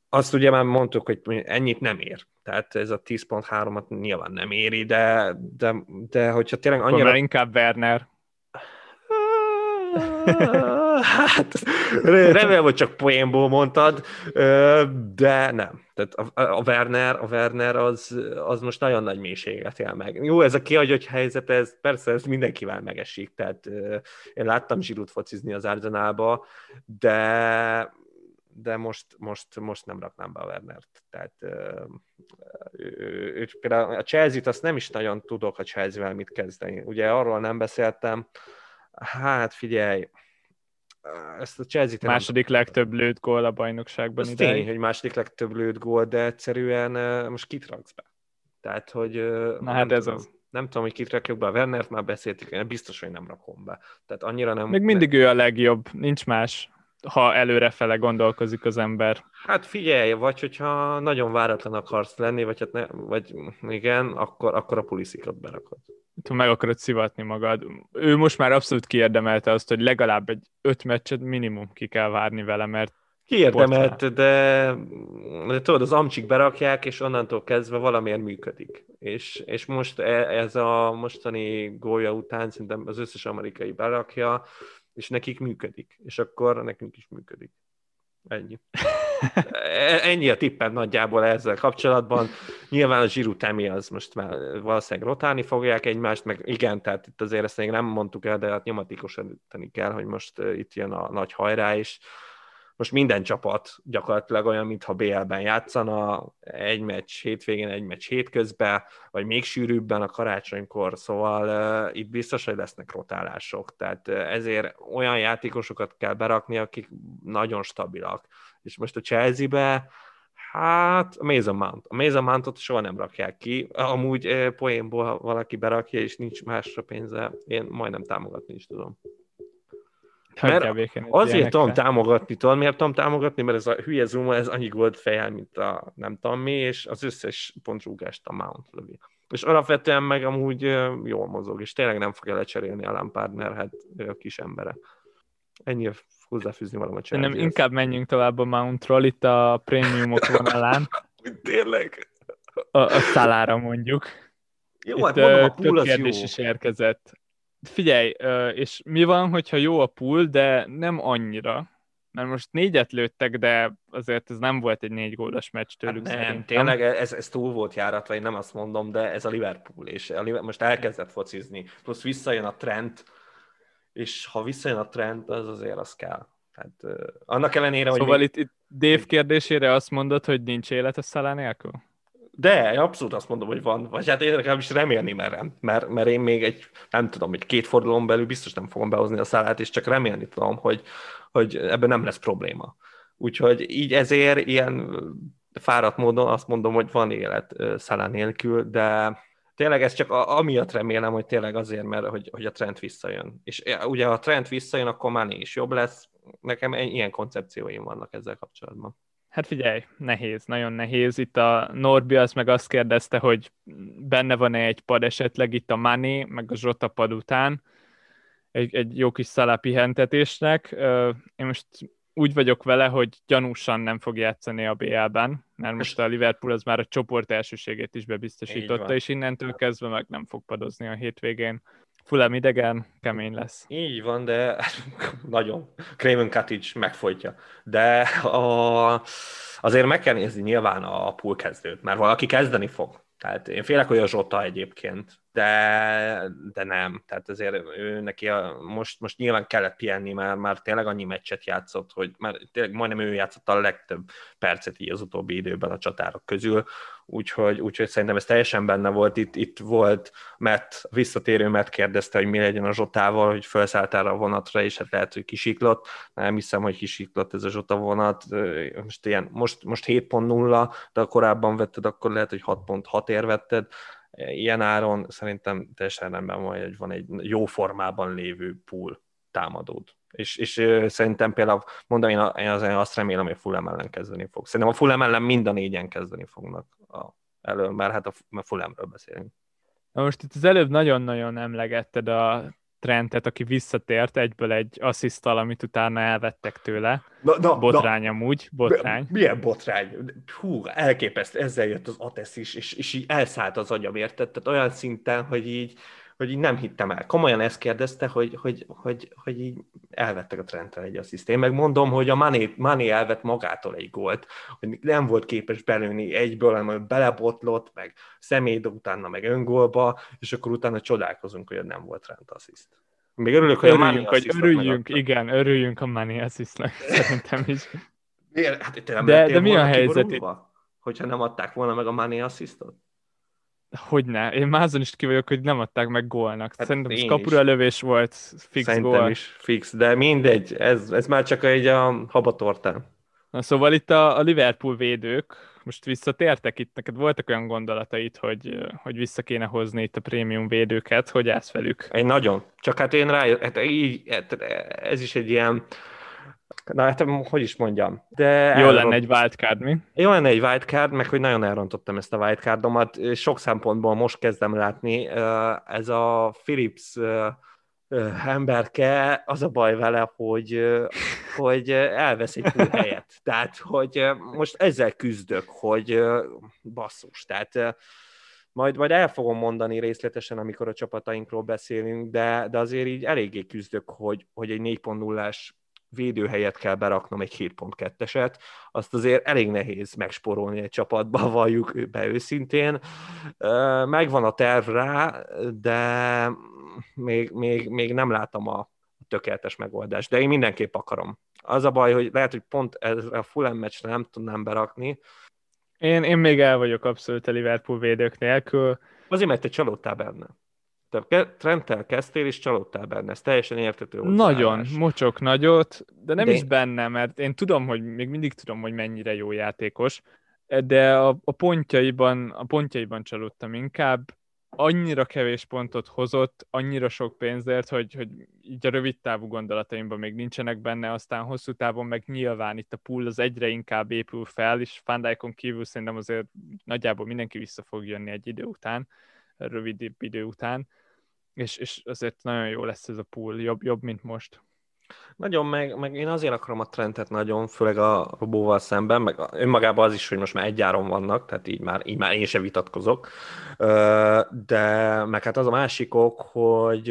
azt ugye már mondtuk, hogy ennyit nem ér. Tehát ez a 10.3-at nyilván nem éri, de, de, de hogyha tényleg Akkor annyira... már inkább Werner. Hát, remélem, hogy csak poénból mondtad, de nem. Tehát a, a Werner, a Werner az, az most nagyon nagy mélységet él meg. Jó, ez a kihagyott helyzet, ez persze ez mindenkivel megesik, tehát én láttam Zsirút focizni az Arzenálba, de de most, most, most nem raknám be a Wernert. Tehát ő, ő, például a Chelsea-t azt nem is nagyon tudok a Chelsea-vel mit kezdeni. Ugye arról nem beszéltem, hát figyelj, ezt a chelsea Második nem... legtöbb lőtt gól a bajnokságban Ez tény, hogy második legtöbb lőtt gól, de egyszerűen most kit raksz be? Tehát, hogy... Na hát ez tudom. az. nem tudom, hogy kit rakjuk be, a Wernert már beszéltük, biztos, hogy nem rakom be. Tehát annyira nem... Még mindig ő a legjobb, nincs más, ha előrefele gondolkozik az ember. Hát figyelj, vagy hogyha nagyon váratlan akarsz lenni, vagy, hát ne, vagy igen, akkor, akkor a puliszikot berakod. Ha meg akarod szivatni magad. Ő most már abszolút kiérdemelte azt, hogy legalább egy öt meccset minimum ki kell várni vele, mert Kiérdemelt, de, de tudod, az amcsik berakják, és onnantól kezdve valamiért működik. És, és most e, ez a mostani gólya után szerintem az összes amerikai berakja, és nekik működik. És akkor nekünk is működik. Ennyi. E, ennyi a tippem nagyjából ezzel kapcsolatban. Nyilván a Zsiru Temi az most már valószínűleg rotálni fogják egymást, meg igen, tehát itt azért ezt még nem mondtuk el, de hát nyomatékosítani kell, hogy most itt jön a nagy hajrá is most minden csapat gyakorlatilag olyan, mintha BL-ben játszana, egy meccs hétvégén, egy meccs hétközben, vagy még sűrűbben a karácsonykor, szóval uh, itt biztos, hogy lesznek rotálások, tehát uh, ezért olyan játékosokat kell berakni, akik nagyon stabilak. És most a Chelsea-be, Hát a Mason Mount. A Mason Mountot soha nem rakják ki. Amúgy eh, poénból valaki berakja, és nincs másra pénze, én majdnem támogatni is tudom. Mert azért tudom támogatni, tudom, miért tudom támogatni, mert ez a hülye Zuma, ez annyi volt fejel, mint a nem tudom mi, és az összes pontrúgást a Mount lövi. És alapvetően meg amúgy jól mozog, és tényleg nem fogja lecserélni a Lampard, mert hát a kis embere. Ennyi hozzáfűzni valamit Nem, inkább menjünk tovább a Mountról, itt a prémiumok vonalán. tényleg? A, a szalára mondjuk. Jó, itt, hát mondom, a pool az kérdés jó. is érkezett. Figyelj, és mi van, hogyha jó a pool, de nem annyira? Mert most négyet lőttek, de azért ez nem volt egy négy gólos meccs tőlük hát nem, szerintem. tényleg ez, ez túl volt járatva, én nem azt mondom, de ez a Liverpool, és a Liverpool most elkezdett focizni, plusz visszajön a trend, és ha visszajön a trend, az azért az kell. Tehát, uh, annak ellenére, szóval hogy... Szóval még... itt, itt Dave kérdésére azt mondod, hogy nincs élet a Szalá nélkül? De, abszolút azt mondom, hogy van. Vagy hát én is remélni merem, mert, mert én még egy, nem tudom, egy két fordulón belül biztos nem fogom behozni a szállát, és csak remélni tudom, hogy, hogy ebben nem lesz probléma. Úgyhogy így ezért ilyen fáradt módon azt mondom, hogy van élet szállá nélkül, de tényleg ez csak amiatt remélem, hogy tényleg azért, mert hogy, hogy a trend visszajön. És ugye ha a trend visszajön, akkor már is jobb lesz. Nekem ilyen koncepcióim vannak ezzel kapcsolatban. Hát figyelj, nehéz, nagyon nehéz. Itt a Norbi az meg azt kérdezte, hogy benne van-e egy pad esetleg itt a Mani, meg a Zsota pad után, egy, egy jó kis szalápihentetésnek. Én most úgy vagyok vele, hogy gyanúsan nem fog játszani a BL-ben, mert most a Liverpool az már a csoport elsőségét is bebiztosította, és innentől kezdve meg nem fog padozni a hétvégén. Fulham idegen, kemény lesz. Így van, de nagyon. Craven Cottage megfojtja. De a, azért meg kell nézni nyilván a pool kezdőt, mert valaki kezdeni fog. Tehát én félek, hogy a Zsota egyébként, de, de nem. Tehát azért ő neki a, most, most nyilván kellett pihenni, mert már tényleg annyi meccset játszott, hogy már tényleg majdnem ő játszott a legtöbb percet így az utóbbi időben a csatárok közül, úgyhogy, úgyhogy szerintem ez teljesen benne volt. Itt, itt volt, mert visszatérő mert kérdezte, hogy mi legyen a Zsotával, hogy felszálltál a vonatra, és hát lehet, hogy kisiklott. Nem hiszem, hogy kisiklott ez a Zsota vonat. Most, ilyen, most, most 7.0, de korábban vetted, akkor lehet, hogy 6.6 ér vetted. Ilyen áron szerintem teljesen rendben van, hogy van egy jó formában lévő pool támadód. És, és szerintem például, mondom, én, én azt remélem, hogy a Fulham ellen kezdeni fog. Szerintem a Fulham ellen mind a négyen kezdeni fognak a, elől, mert hát a, a Fulhamről beszélünk. Na most itt az előbb nagyon-nagyon emlegetted a Trentet, aki visszatért egyből egy asszisztal, amit utána elvettek tőle. Na, na, botrány na. amúgy, botrány. Milyen botrány? Hú, elképesztő, ezzel jött az Atesz is, és, és így elszállt az agyam, érted? Tehát olyan szinten, hogy így, hogy így nem hittem el. Komolyan ezt kérdezte, hogy, hogy, hogy, hogy így elvettek a Trentre egy assziszt. Én megmondom, hogy a Mané, Mané elvett magától egy gólt, hogy nem volt képes belőni egyből, hanem belebotlott, meg személy, utána meg öngólba, és akkor utána csodálkozunk, hogy nem volt Trent assziszt. Még örülök, hogy örüljünk, a hogy örüljünk, igen, örüljünk a Mané asszisztnek, szerintem is. Miért? Hát, de, de mi a helyzet? Hogyha nem adták volna meg a Mané asszisztot? Hogyne. Én már azon is ki vagyok, hogy nem adták meg gólnak. Hát Szerintem ez kapura lövés volt, fix Szerintem gól. is fix, de mindegy, ez, ez már csak egy a habatortán. Na szóval itt a, a Liverpool védők, most visszatértek itt, neked voltak olyan gondolatait, hogy, hogy vissza kéne hozni itt a prémium védőket, hogy állsz velük? Egy nagyon. Csak hát én rá, hát így, hát ez is egy ilyen, na hát hogy is mondjam. De Jó elront... lenne egy wildcard, mi? Jó lenne egy wildcard, meg hogy nagyon elrontottam ezt a wildcardomat. Sok szempontból most kezdem látni. Ez a Philips emberke, az a baj vele, hogy, hogy elvesz egy helyet. Tehát, hogy most ezzel küzdök, hogy basszus. Tehát majd, majd el fogom mondani részletesen, amikor a csapatainkról beszélünk, de, de azért így eléggé küzdök, hogy, hogy egy 4.0-ás védőhelyet kell beraknom egy 7.2-eset, azt azért elég nehéz megsporolni egy csapatba, valljuk be őszintén. Megvan a terv rá, de még, még, még nem látom a tökéletes megoldást, de én mindenképp akarom. Az a baj, hogy lehet, hogy pont ez a full meccsre nem tudnám berakni. Én, én még el vagyok abszolút a Liverpool védők nélkül. Azért, mert te csalódtál benne. Te Trenttel kezdtél, és csalódtál benne. Ez teljesen értető. Nagyon, mocsok nagyot, de nem de... is benne, mert én tudom, hogy még mindig tudom, hogy mennyire jó játékos, de a, a pontjaiban, a pontjaiban csalódtam inkább, annyira kevés pontot hozott, annyira sok pénzért, hogy, hogy így a rövid távú gondolataimban még nincsenek benne, aztán hosszú távon meg nyilván itt a pool az egyre inkább épül fel, és Fandijkon kívül szerintem azért nagyjából mindenki vissza fog jönni egy idő után, rövid idő után, és, és azért nagyon jó lesz ez a pool, jobb, jobb mint most. Nagyon, meg, meg én azért akarom a trendet nagyon, főleg a robóval szemben, meg önmagában az is, hogy most már egy áron vannak, tehát így már, így már én sem vitatkozok. De meg hát az a másik ok, hogy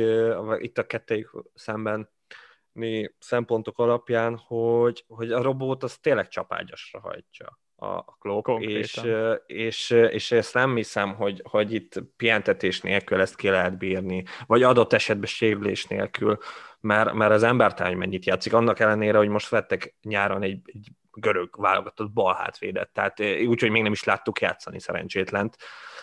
itt a kettőjük szemben szempontok alapján, hogy, hogy a robót az tényleg csapágyasra hajtja a Klopp, és, és, és ezt nem hiszem, hogy, hogy itt pihentetés nélkül ezt ki lehet bírni, vagy adott esetben sérülés nélkül, mert, mert az embertány mennyit játszik, annak ellenére, hogy most vettek nyáron egy, egy görög válogatott bal hátvédet, tehát úgy, hogy még nem is láttuk játszani szerencsétlent.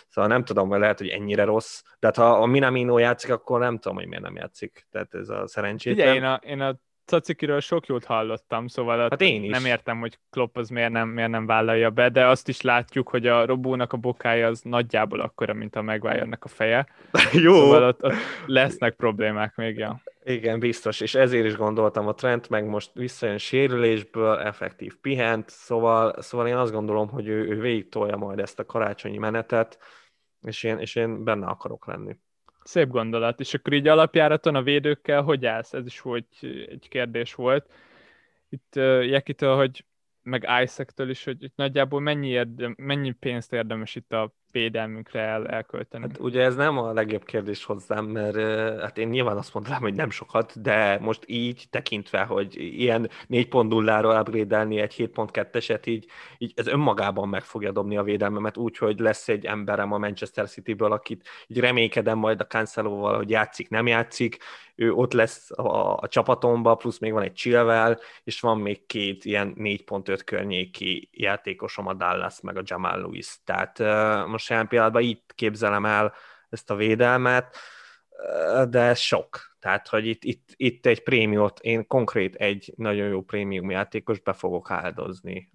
Szóval nem tudom, hogy lehet, hogy ennyire rossz, de hát ha a Minamino játszik, akkor nem tudom, hogy miért nem játszik. Tehát ez a szerencsétlen. Ugye, én a, én a Cacikiről sok jót hallottam, szóval hát én is. nem értem, hogy Klopp az miért nem, miért nem vállalja be, de azt is látjuk, hogy a Robónak a bokája az nagyjából akkora, mint a maguire a feje. Jó. Szóval ott, ott lesznek problémák még, ja. Igen, biztos, és ezért is gondoltam a trend, meg most visszajön sérülésből, effektív pihent, szóval, szóval én azt gondolom, hogy ő, ő végig tolja majd ezt a karácsonyi menetet, és én, és én benne akarok lenni. Szép gondolat. És akkor így alapjáraton a védőkkel hogy állsz? Ez is volt egy kérdés volt. Itt uh, Jekitől, hogy meg Isaac-től is, hogy nagyjából mennyi, érdem, mennyi pénzt érdemes itt a védelmünkre el, elkölteni. Hát ugye ez nem a legjobb kérdés hozzám, mert hát én nyilván azt mondanám, hogy nem sokat, de most így tekintve, hogy ilyen 4.0-ról upgrade egy 7.2-eset, így, így ez önmagában meg fogja dobni a védelmemet úgy, hogy lesz egy emberem a Manchester City-ből, akit így reménykedem majd a Cancelóval, hogy játszik, nem játszik, ő ott lesz a, a csapatomba, plusz még van egy Chilwell, és van még két ilyen 4.5 környéki játékosom, a Dallas meg a Jamal Lewis. Tehát uh, most jelen pillanatban itt képzelem el ezt a védelmet, de ez sok. Tehát, hogy itt, itt, itt egy prémiót, én konkrét egy nagyon jó prémium játékos be fogok áldozni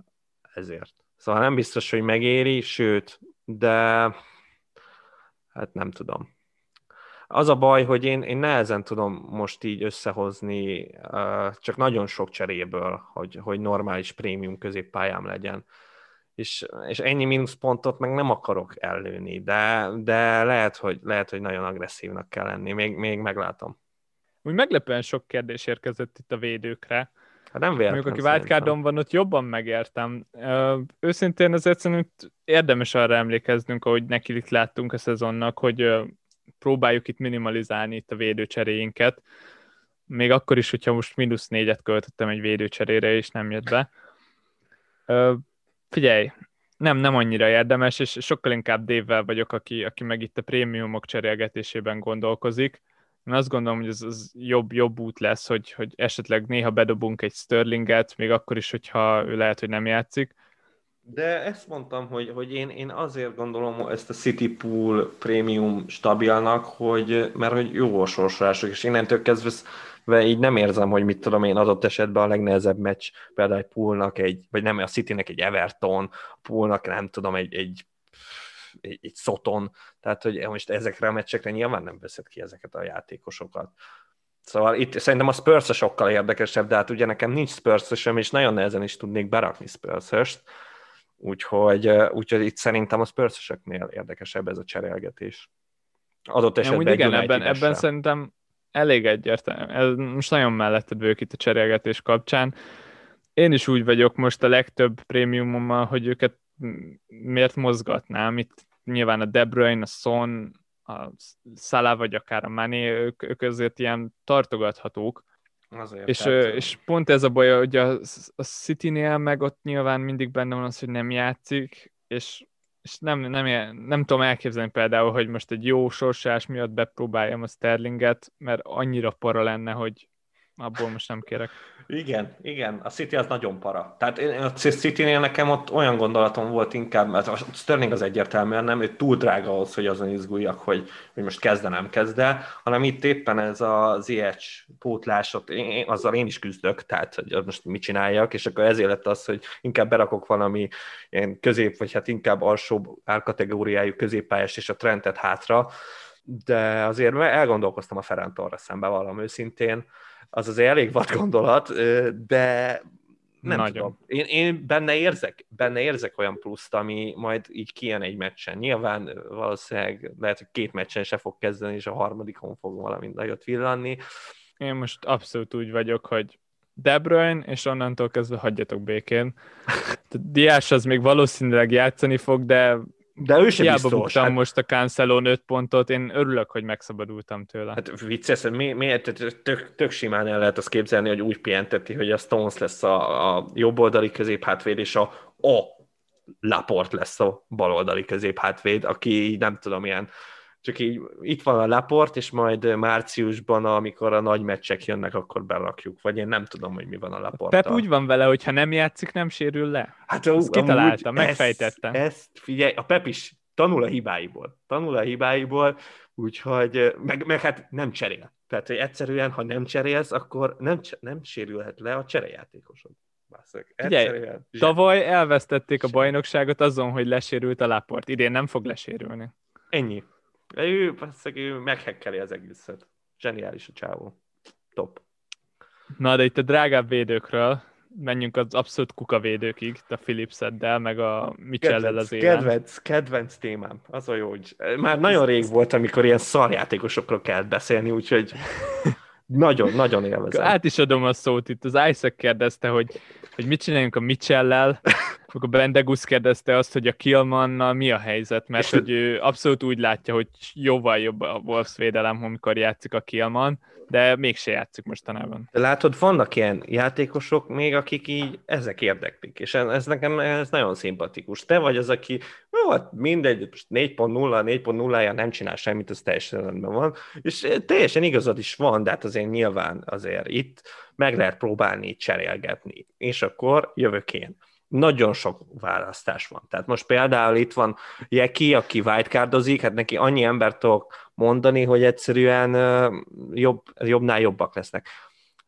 ezért. Szóval nem biztos, hogy megéri, sőt, de hát nem tudom. Az a baj, hogy én, én nehezen tudom most így összehozni csak nagyon sok cseréből, hogy, hogy normális prémium középpályám legyen. És, és ennyi mínuszpontot meg nem akarok ellőni, de, de lehet, hogy, lehet, hogy nagyon agresszívnak kell lenni, még, még meglátom. Úgy meglepően sok kérdés érkezett itt a védőkre. Hát nem véletlen. Mondjuk, aki wildcardon van, ott jobban megértem. Uh, őszintén azért szerintem érdemes arra emlékeznünk, ahogy neki itt láttunk a szezonnak, hogy próbáljuk itt minimalizálni itt a védőcseréinket, még akkor is, hogyha most mínusz négyet költöttem egy védőcserére, és nem jött be. Ö, figyelj, nem, nem annyira érdemes, és sokkal inkább Dévvel vagyok, aki, aki meg itt a prémiumok cserélgetésében gondolkozik. Én azt gondolom, hogy ez az jobb, jobb út lesz, hogy, hogy esetleg néha bedobunk egy Sterlinget, még akkor is, hogyha ő lehet, hogy nem játszik, De ezt mondtam, hogy, hogy én, én azért gondolom ezt a City Pool Premium stabilnak, hogy, mert hogy jó a sorsolások, és innentől kezdve így nem érzem, hogy mit tudom én adott esetben a legnehezebb meccs, például egy Poolnak egy, vagy nem a Citynek egy Everton, a Poolnak nem tudom, egy, egy egy, egy szoton, tehát hogy most ezekre a meccsekre nyilván nem veszed ki ezeket a játékosokat. Szóval itt szerintem a spurs sokkal érdekesebb, de hát ugye nekem nincs spurs és nagyon nehezen is tudnék berakni spurs úgyhogy, úgyhogy itt szerintem a spurs érdekesebb ez a cserélgetés. Adott esetben ja, igen, ebben, ebben szerintem elég egyértelmű. Ez most nagyon melletted vagyok itt a cserélgetés kapcsán. Én is úgy vagyok most a legtöbb prémiumommal, hogy őket miért mozgatnám. Itt nyilván a De Bruyne, a Son, a Salah vagy akár a Mané, ők, ők azért ilyen tartogathatók. Azért, és, tehát... és pont ez a baj, hogy a, a City-nél meg ott nyilván mindig benne van az, hogy nem játszik, és, és nem, nem, nem tudom elképzelni például, hogy most egy jó sorsás miatt bepróbáljam a Sterlinget, mert annyira para lenne, hogy abból most nem kérek. Igen, igen, a City az nagyon para. Tehát én, a City-nél nekem ott olyan gondolatom volt inkább, mert a Sterling az egyértelműen nem, ő túl drága ahhoz, hogy azon izguljak, hogy, hogy most kezde, nem kezde, hanem itt éppen ez a ZH pótlásot, én, azzal én is küzdök, tehát hogy most mit csináljak, és akkor ezért lett az, hogy inkább berakok valami ilyen közép, vagy hát inkább alsóbb árkategóriájú középpályás és a trendet hátra, de azért elgondolkoztam a Ferran Torres szembe valami őszintén, az azért elég vad gondolat, de nem Nagyon. tudom. Én, én benne érzek, benne érzek olyan pluszt, ami majd így kijön egy meccsen. Nyilván valószínűleg lehet, hogy két meccsen se fog kezdeni, és a harmadikon fog valami nagyot villanni. Én most abszolút úgy vagyok, hogy De Bruyne, és onnantól kezdve hagyjatok békén. Diás az még valószínűleg játszani fog, de de ő sem Hiába biztos. hát... most a cancelo 5 pontot, én örülök, hogy megszabadultam tőle. Hát vicces, mi, mi, tök, tök simán el lehet azt képzelni, hogy úgy pihenteti, hogy a Stones lesz a, a jobboldali középhátvéd, és a, a Laport lesz a baloldali középhátvéd, aki nem tudom, ilyen csak így itt van a Laport, és majd márciusban, amikor a nagy meccsek jönnek, akkor belakjuk. Vagy én nem tudom, hogy mi van a Laport. Pep úgy van vele, hogy ha nem játszik, nem sérül le. Hát ezt kitaláltam, megfejtettem. Ezt, ezt figyelj, a Pep is tanul a hibáiból. Tanul a hibáiból, úgyhogy, meg, meg hát nem cserél. Tehát, hogy egyszerűen, ha nem cserélsz, akkor nem, nem sérülhet le a cserejátékosod. Figyelj, tavaly elvesztették a bajnokságot azon, hogy lesérült a Laport. Idén nem fog lesérülni. Ennyi. Ő, basszak, ő meghekkeli az egészet. Zseniális a csávó. Top. Na, de itt a drágább védőkről menjünk az abszolút kuka védőkig, a Philipseddel, meg a Michellel az élen. Kedvenc, kedvenc témám. Az a jó, hogy már nagyon rég volt, amikor ilyen szarjátékosokról kellett beszélni, úgyhogy nagyon, nagyon élvezem. Át is adom a szót itt. Az Isaac kérdezte, hogy, hogy mit csináljunk a Michellel, akkor Bendegus kérdezte azt, hogy a Kilmannal mi a helyzet, mert hogy ő abszolút úgy látja, hogy jóval jobb a Wolves védelem, amikor játszik a Kilman, de mégse játszik mostanában. De látod, vannak ilyen játékosok még, akik így ezek érdeklik, és ez nekem ez nagyon szimpatikus. Te vagy az, aki jó, hát mindegy, most 4.0, 4.0-ja nem csinál semmit, az teljesen rendben van, és teljesen igazad is van, de hát azért nyilván azért itt meg lehet próbálni cserélgetni, és akkor jövök én nagyon sok választás van. Tehát most például itt van Jeki, aki wildcardozik, hát neki annyi embert tudok mondani, hogy egyszerűen jobb, jobbnál jobbak lesznek.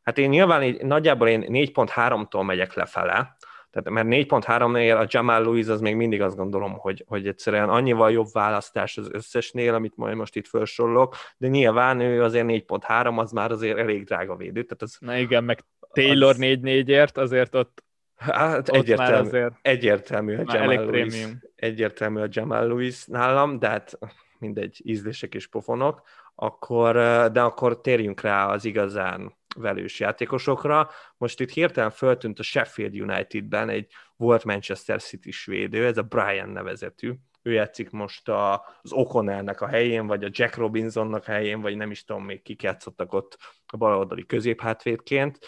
Hát én nyilván így, nagyjából én 4.3-tól megyek lefele, tehát, mert 4.3-nél a Jamal Lewis az még mindig azt gondolom, hogy, hogy egyszerűen annyival jobb választás az összesnél, amit majd most itt felsorolok, de nyilván ő azért 4.3, az már azért elég drága védő. Tehát az, Na igen, meg Taylor az... 4-4-ért, azért ott Hát egyértelmű, azért egyértelmű a Jamal Lewis. Egyértelmű a Jamal Lewis nálam, de hát mindegy, ízlések és pofonok, akkor, de akkor térjünk rá az igazán velős játékosokra. Most itt hirtelen föltűnt a Sheffield Unitedben egy volt Manchester City svédő, ez a Brian nevezetű. Ő játszik most a, az O'Connellnek a helyén, vagy a Jack Robinsonnak a helyén, vagy nem is tudom még kik játszottak ott a baloldali középhátvédként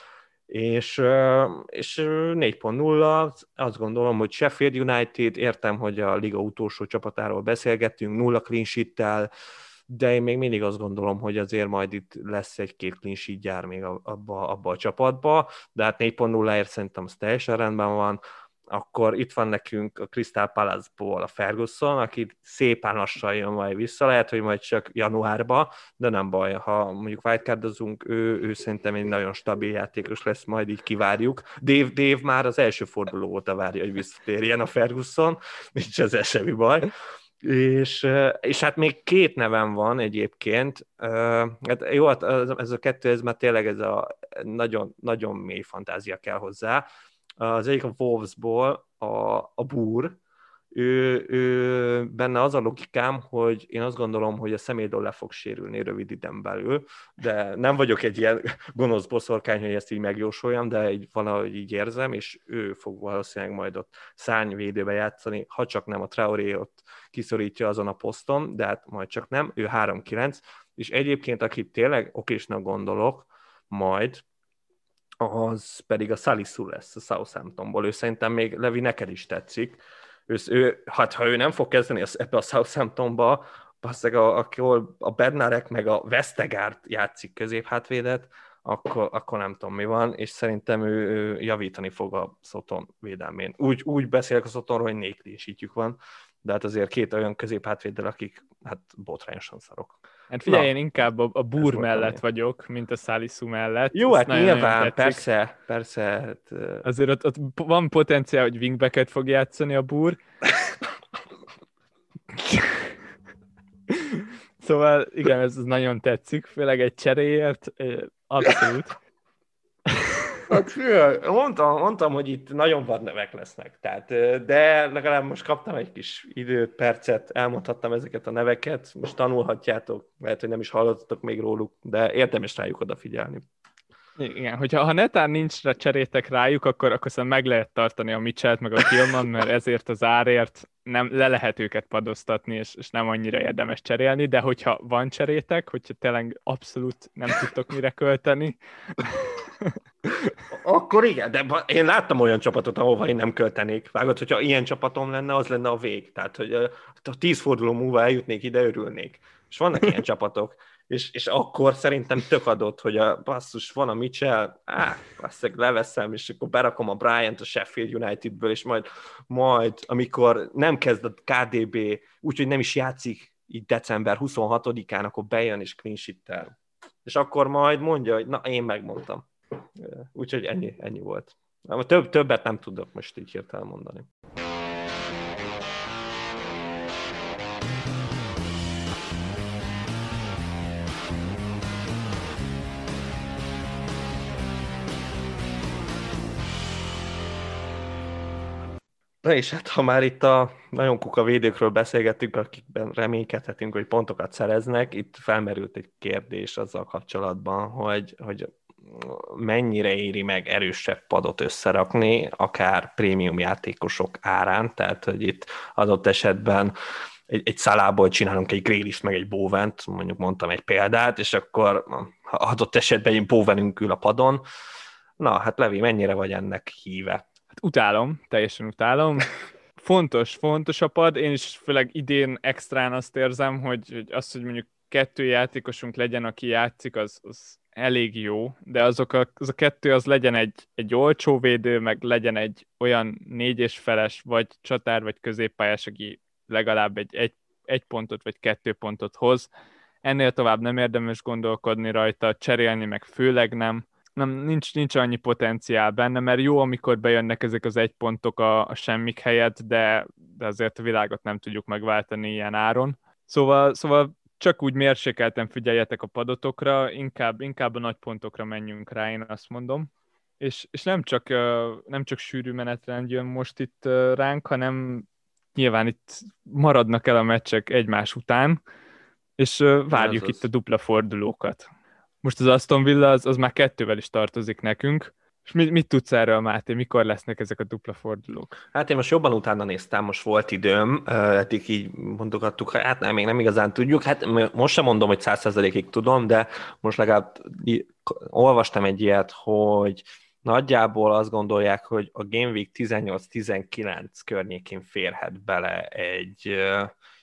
és, és 4.0, azt gondolom, hogy Sheffield United, értem, hogy a liga utolsó csapatáról beszélgettünk, nulla clean sheet de én még mindig azt gondolom, hogy azért majd itt lesz egy-két clean sheet gyár még abba, abba a csapatba, de hát 4.0-ért szerintem az teljesen rendben van. Akkor itt van nekünk a Crystal Palace-ból a Ferguson, aki szépen lassan jön majd vissza, lehet, hogy majd csak januárba, de nem baj, ha mondjuk wildcardozunk, ő, ő szerintem egy nagyon stabil játékos lesz, majd így kivárjuk. Dave, Dave már az első forduló óta várja, hogy visszatérjen a Ferguson, nincs ez semmi baj. És, és hát még két nevem van egyébként. Hát jó, hát ez a kettő, ez már tényleg ez a nagyon, nagyon mély fantázia kell hozzá. Az egyik a Wolvesból, a, a Búr, ő, ő, benne az a logikám, hogy én azt gondolom, hogy a személyről le fog sérülni rövid időn belül, de nem vagyok egy ilyen gonosz boszorkány, hogy ezt így megjósoljam, de egy, valahogy így érzem, és ő fog valószínűleg majd ott szárnyvédőbe játszani, ha csak nem a Traoré ott kiszorítja azon a poszton, de hát majd csak nem, ő 3-9, és egyébként, akit tényleg okésnak gondolok, majd, az pedig a Salisu lesz a Southamptonból. Ő szerintem még, Levi, neked is tetszik. Ő, ő, hát ha ő nem fog kezdeni ebbe a Southamptonba, basszeg, ahol a Bernarek meg a Vestegard játszik középhátvédet, akkor, akkor nem tudom mi van, és szerintem ő, ő javítani fog a Szoton védelmén. Úgy, úgy beszélek a Szotonról, hogy néklésítjük van, de hát azért két olyan középhátvéddel, akik hát botrányosan szarok. Hát figyelj, Na, én inkább a, a búr mellett én. vagyok, mint a Száliszú mellett. Jó, hát nagyon, nyilván, persze, persze. Hát, Azért ott, ott van potenciál, hogy wingbacket fog játszani a búr. szóval igen, ez nagyon tetszik, főleg egy cseréért, abszolút. Hát, mondtam, mondtam, hogy itt nagyon vad nevek lesznek, tehát, de legalább most kaptam egy kis időt, percet, elmondhattam ezeket a neveket, most tanulhatjátok, lehet, hogy nem is hallottatok még róluk, de érdemes rájuk odafigyelni. Igen, hogyha ha netán nincs cserétek rájuk, akkor, akkor szerintem meg lehet tartani a Mitchell-t, meg a Kilman, mert ezért az árért nem, le lehet őket padoztatni, és, és nem annyira érdemes cserélni, de hogyha van cserétek, hogyha tényleg abszolút nem tudtok mire költeni, akkor igen, de én láttam olyan csapatot, ahova én nem költenék. Vágod, hogyha ilyen csapatom lenne, az lenne a vég. Tehát, hogy a tíz forduló múlva eljutnék ide, örülnék. És vannak ilyen csapatok és, és akkor szerintem tök adott, hogy a basszus van a Mitchell, á, basszeg leveszem, és akkor berakom a Bryant a Sheffield Unitedből, és majd, majd amikor nem kezd a KDB, úgyhogy nem is játszik így december 26-án, akkor bejön és clean És akkor majd mondja, hogy na, én megmondtam. Úgyhogy ennyi, ennyi volt. Több, többet nem tudok most így hirtelen mondani. Na és hát, ha már itt a nagyon kuka védőkről beszélgettünk, akikben reménykedhetünk, hogy pontokat szereznek, itt felmerült egy kérdés azzal kapcsolatban, hogy, hogy mennyire éri meg erősebb padot összerakni, akár prémium játékosok árán, tehát hogy itt adott esetben egy, egy szalából csinálunk egy grillist, meg egy bóvent, mondjuk mondtam egy példát, és akkor adott esetben egy bóvenünk ül a padon. Na, hát Levi, mennyire vagy ennek híve? Hát utálom, teljesen utálom. Fontos, fontos a pad. Én is főleg idén extrán azt érzem, hogy, hogy az, hogy mondjuk kettő játékosunk legyen, aki játszik, az, az elég jó, de azok a, az a kettő az legyen egy, egy olcsó védő, meg legyen egy olyan négy és feles, vagy csatár, vagy középpályás, aki legalább egy, egy, egy pontot, vagy kettő pontot hoz. Ennél tovább nem érdemes gondolkodni rajta, cserélni meg főleg nem nem, nincs, nincs annyi potenciál benne, mert jó, amikor bejönnek ezek az egy pontok a, a semmik helyett, de, de azért a világot nem tudjuk megváltani ilyen áron. Szóval, szóval csak úgy mérsékelten figyeljetek a padotokra, inkább, inkább a nagy pontokra menjünk rá, én azt mondom. És, és nem, csak, nem csak sűrű menetrend jön most itt ránk, hanem nyilván itt maradnak el a meccsek egymás után, és várjuk itt a dupla fordulókat. Most az Aston Villa az, az már kettővel is tartozik nekünk, és mit, mit tudsz erről, Máté? Mikor lesznek ezek a dupla fordulók? Hát én most jobban utána néztem, most volt időm, eddig így mondogattuk, hát nem, még nem igazán tudjuk, hát most sem mondom, hogy 100%-ig tudom, de most legalább olvastam egy ilyet, hogy nagyjából azt gondolják, hogy a Game Week 18-19 környékén férhet bele egy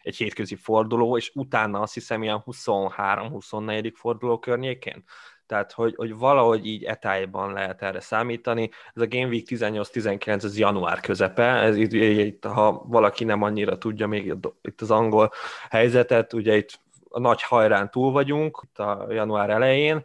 egy hétközi forduló, és utána azt hiszem ilyen 23-24. forduló környékén. Tehát, hogy, hogy valahogy így etájban lehet erre számítani. Ez a Game Week 18-19, ez január közepe, ez itt, itt, ha valaki nem annyira tudja még itt az angol helyzetet, ugye itt a nagy hajrán túl vagyunk, itt a január elején,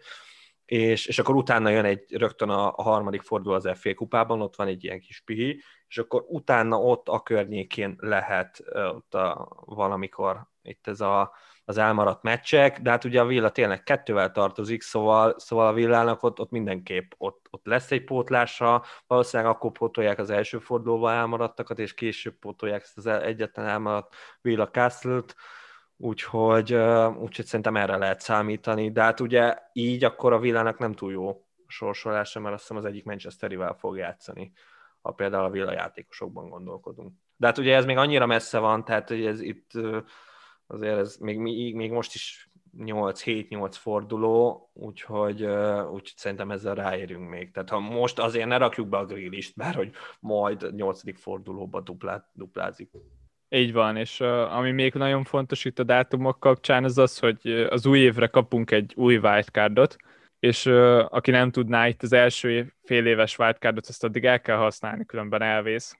és, és akkor utána jön egy rögtön a, a harmadik forduló az FA kupában, ott van egy ilyen kis pihi, és akkor utána ott a környékén lehet ott a, valamikor itt ez a, az elmaradt meccsek, de hát ugye a Villa tényleg kettővel tartozik, szóval, szóval a Villának ott, ott mindenképp ott, ott lesz egy pótlása, valószínűleg akkor pótolják az első fordulóban elmaradtakat, és később pótolják ezt az egyetlen elmaradt Villa Castle-t, úgyhogy, úgyhogy szerintem erre lehet számítani, de hát ugye így akkor a Villának nem túl jó sorsolása, mert azt hiszem az egyik Manchesterivel fog játszani, ha például a Villa játékosokban gondolkodunk. De hát ugye ez még annyira messze van, tehát hogy ez itt azért ez még, még, még most is 8-7-8 forduló, úgyhogy, úgyhogy szerintem ezzel ráérünk még. Tehát ha most azért ne rakjuk be a grillist, bár hogy majd 8. fordulóba duplá, duplázik. Így van, és uh, ami még nagyon fontos itt a dátumok kapcsán, az az, hogy az új évre kapunk egy új wildcardot, és uh, aki nem tudná, itt az első fél éves wildcardot, azt addig el kell használni, különben elvész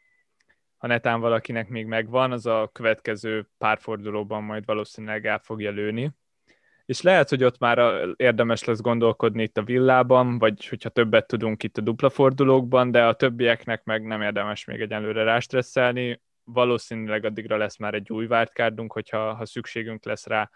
ha netán valakinek még megvan, az a következő párfordulóban majd valószínűleg el fogja lőni. És lehet, hogy ott már érdemes lesz gondolkodni itt a villában, vagy hogyha többet tudunk itt a dupla fordulókban, de a többieknek meg nem érdemes még egyelőre rástresszelni. Valószínűleg addigra lesz már egy új wildcardunk, hogyha ha szükségünk lesz rá.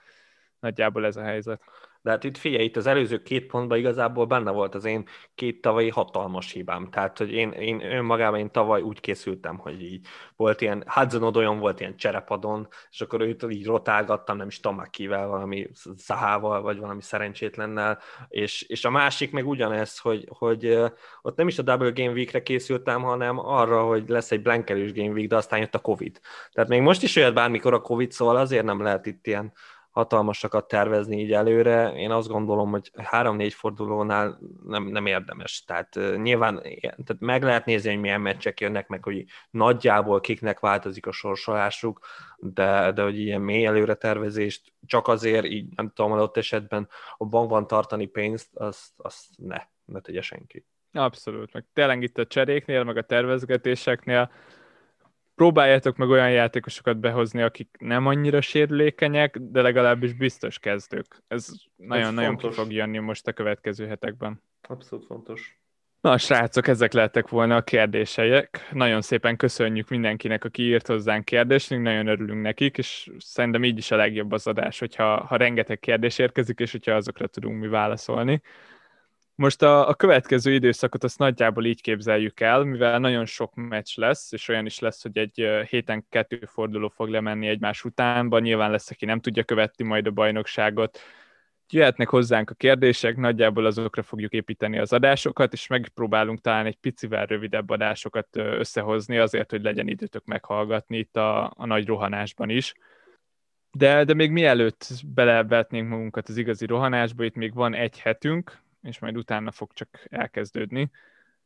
Nagyjából ez a helyzet. De hát itt figyelj, itt az előző két pontban igazából benne volt az én két tavalyi hatalmas hibám. Tehát, hogy én, én önmagában én tavaly úgy készültem, hogy így volt ilyen, Hudson olyan volt ilyen cserepadon, és akkor őt így rotálgattam, nem is Tamakivel, valami Zahával, vagy valami szerencsétlennel, és, és a másik meg ugyanez, hogy, hogy ott nem is a Double Game Week-re készültem, hanem arra, hogy lesz egy blankelős Game Week, de aztán jött a Covid. Tehát még most is jött bármikor a Covid, szóval azért nem lehet itt ilyen hatalmasakat tervezni így előre. Én azt gondolom, hogy három-négy fordulónál nem, nem érdemes. Tehát nyilván tehát meg lehet nézni, hogy milyen meccsek jönnek, meg hogy nagyjából kiknek változik a sorsolásuk, de, de hogy ilyen mély előre tervezést csak azért így, nem tudom, adott esetben a bankban tartani pénzt, azt, azt ne, ne tegye senki. Abszolút, meg tényleg itt a cseréknél, meg a tervezgetéseknél próbáljátok meg olyan játékosokat behozni, akik nem annyira sérülékenyek, de legalábbis biztos kezdők. Ez nagyon-nagyon ki fog jönni most a következő hetekben. Abszolút fontos. Na, srácok, ezek lettek volna a kérdéseiek. Nagyon szépen köszönjük mindenkinek, aki írt hozzánk kérdést, nagyon örülünk nekik, és szerintem így is a legjobb az adás, hogyha ha rengeteg kérdés érkezik, és hogyha azokra tudunk mi válaszolni. Most a, a következő időszakot azt nagyjából így képzeljük el, mivel nagyon sok meccs lesz, és olyan is lesz, hogy egy héten kettő forduló fog lemenni egymás utánban, nyilván lesz, aki nem tudja követni majd a bajnokságot, jöhetnek hozzánk a kérdések, nagyjából azokra fogjuk építeni az adásokat, és megpróbálunk talán egy picivel rövidebb adásokat összehozni, azért, hogy legyen időtök meghallgatni itt a, a nagy rohanásban is. De, de még mielőtt belevetnénk magunkat az igazi rohanásba, itt még van egy hetünk, és majd utána fog csak elkezdődni.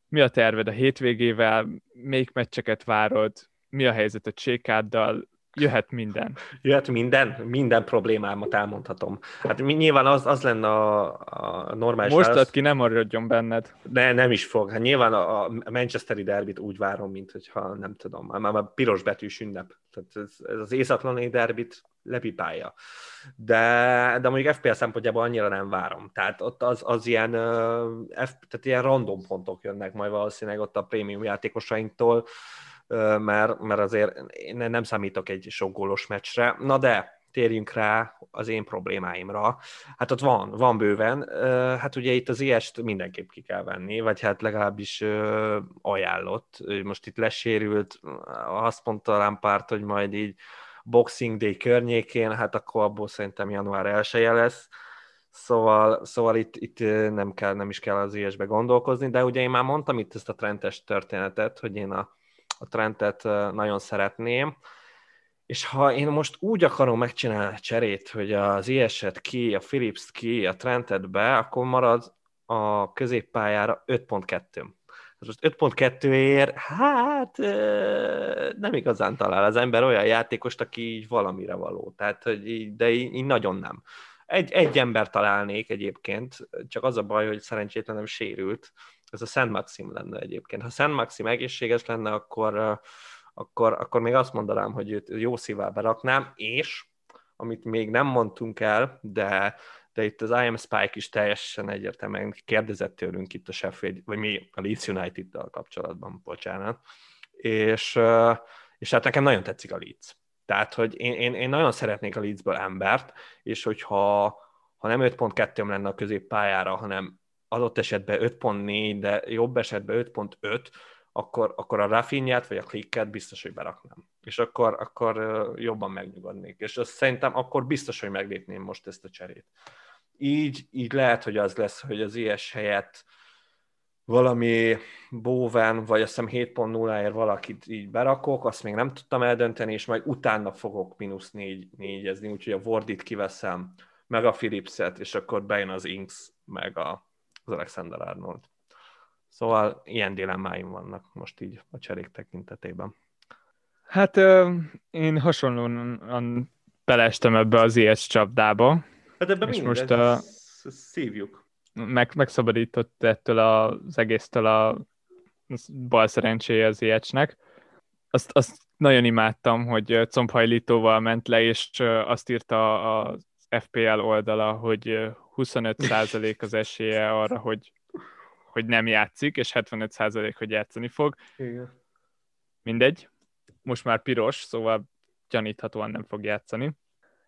Mi a terved a hétvégével? Melyik meccseket várod? Mi a helyzet a csékáddal? Jöhet minden. Jöhet minden, minden problémámat elmondhatom. Hát nyilván az, az lenne a, a normális Most ad ki, nem maradjon benned. Ne, nem is fog. Hát nyilván a, a Manchesteri derbit úgy várom, mint hogyha nem tudom, már, már piros betűs ünnep. Tehát ez, ez az észatlani derbit lepipálja. De, de mondjuk FPL szempontjából annyira nem várom. Tehát ott az, az ilyen, uh, F, tehát ilyen random pontok jönnek majd valószínűleg ott a prémium játékosainktól, mert, mert azért én nem számítok egy sok gólos meccsre. Na de, térjünk rá az én problémáimra. Hát ott van, van bőven. Hát ugye itt az ilyest mindenképp ki kell venni, vagy hát legalábbis ajánlott. Most itt lesérült, azt mondta Lampard, hogy majd így Boxing Day környékén, hát akkor abból szerintem január 1 lesz. Szóval, szóval itt, itt nem, kell, nem is kell az ilyesbe gondolkozni, de ugye én már mondtam itt ezt a trentes történetet, hogy én a a Trentet nagyon szeretném, és ha én most úgy akarom megcsinálni a cserét, hogy az IS-et ki, a Philips ki, a Trentet be, akkor marad a középpályára 5.2. Most 5.2-ért, hát nem igazán talál az ember olyan játékost, aki így valamire való. Tehát, hogy így, de így, így nagyon nem. egy, egy ember találnék egyébként, csak az a baj, hogy szerencsétlenem sérült. Ez a Szent Maxim lenne egyébként. Ha Szent Maxim egészséges lenne, akkor, akkor, akkor még azt mondanám, hogy őt jó szívvel beraknám, és amit még nem mondtunk el, de, de itt az IM Spike is teljesen egyértelműen kérdezett tőlünk itt a Sheffield, vagy mi a Leeds United-dal kapcsolatban, bocsánat. És, és hát nekem nagyon tetszik a Leeds. Tehát, hogy én, én, én nagyon szeretnék a Leedsből embert, és hogyha ha nem 5.2 lenne a középpályára, hanem adott esetben 5.4, de jobb esetben 5.5, akkor, akkor a Rafinhát vagy a klikket biztos, hogy beraknám. És akkor, akkor jobban megnyugodnék. És azt szerintem akkor biztos, hogy meglépném most ezt a cserét. Így, így lehet, hogy az lesz, hogy az ilyes helyett valami bóven, vagy azt hiszem 7.0-ért valakit így berakok, azt még nem tudtam eldönteni, és majd utána fogok mínusz négy, négyezni, úgyhogy a Wordit kiveszem, meg a Philipset, és akkor bejön az Inks, meg a, az Alexander Arnold. Szóval ilyen dilemmáim vannak most így a cserék tekintetében. Hát én hasonlóan beleestem ebbe az IS csapdába. Hát ebben és most a... szívjuk meg, megszabadított ettől az egésztől a bal szerencséje az Ihecsnek. Azt, azt nagyon imádtam, hogy combhajlítóval ment le, és azt írta a FPL oldala, hogy 25% az esélye arra, hogy, hogy nem játszik, és 75% hogy játszani fog. Igen. Mindegy. Most már piros, szóval gyaníthatóan nem fog játszani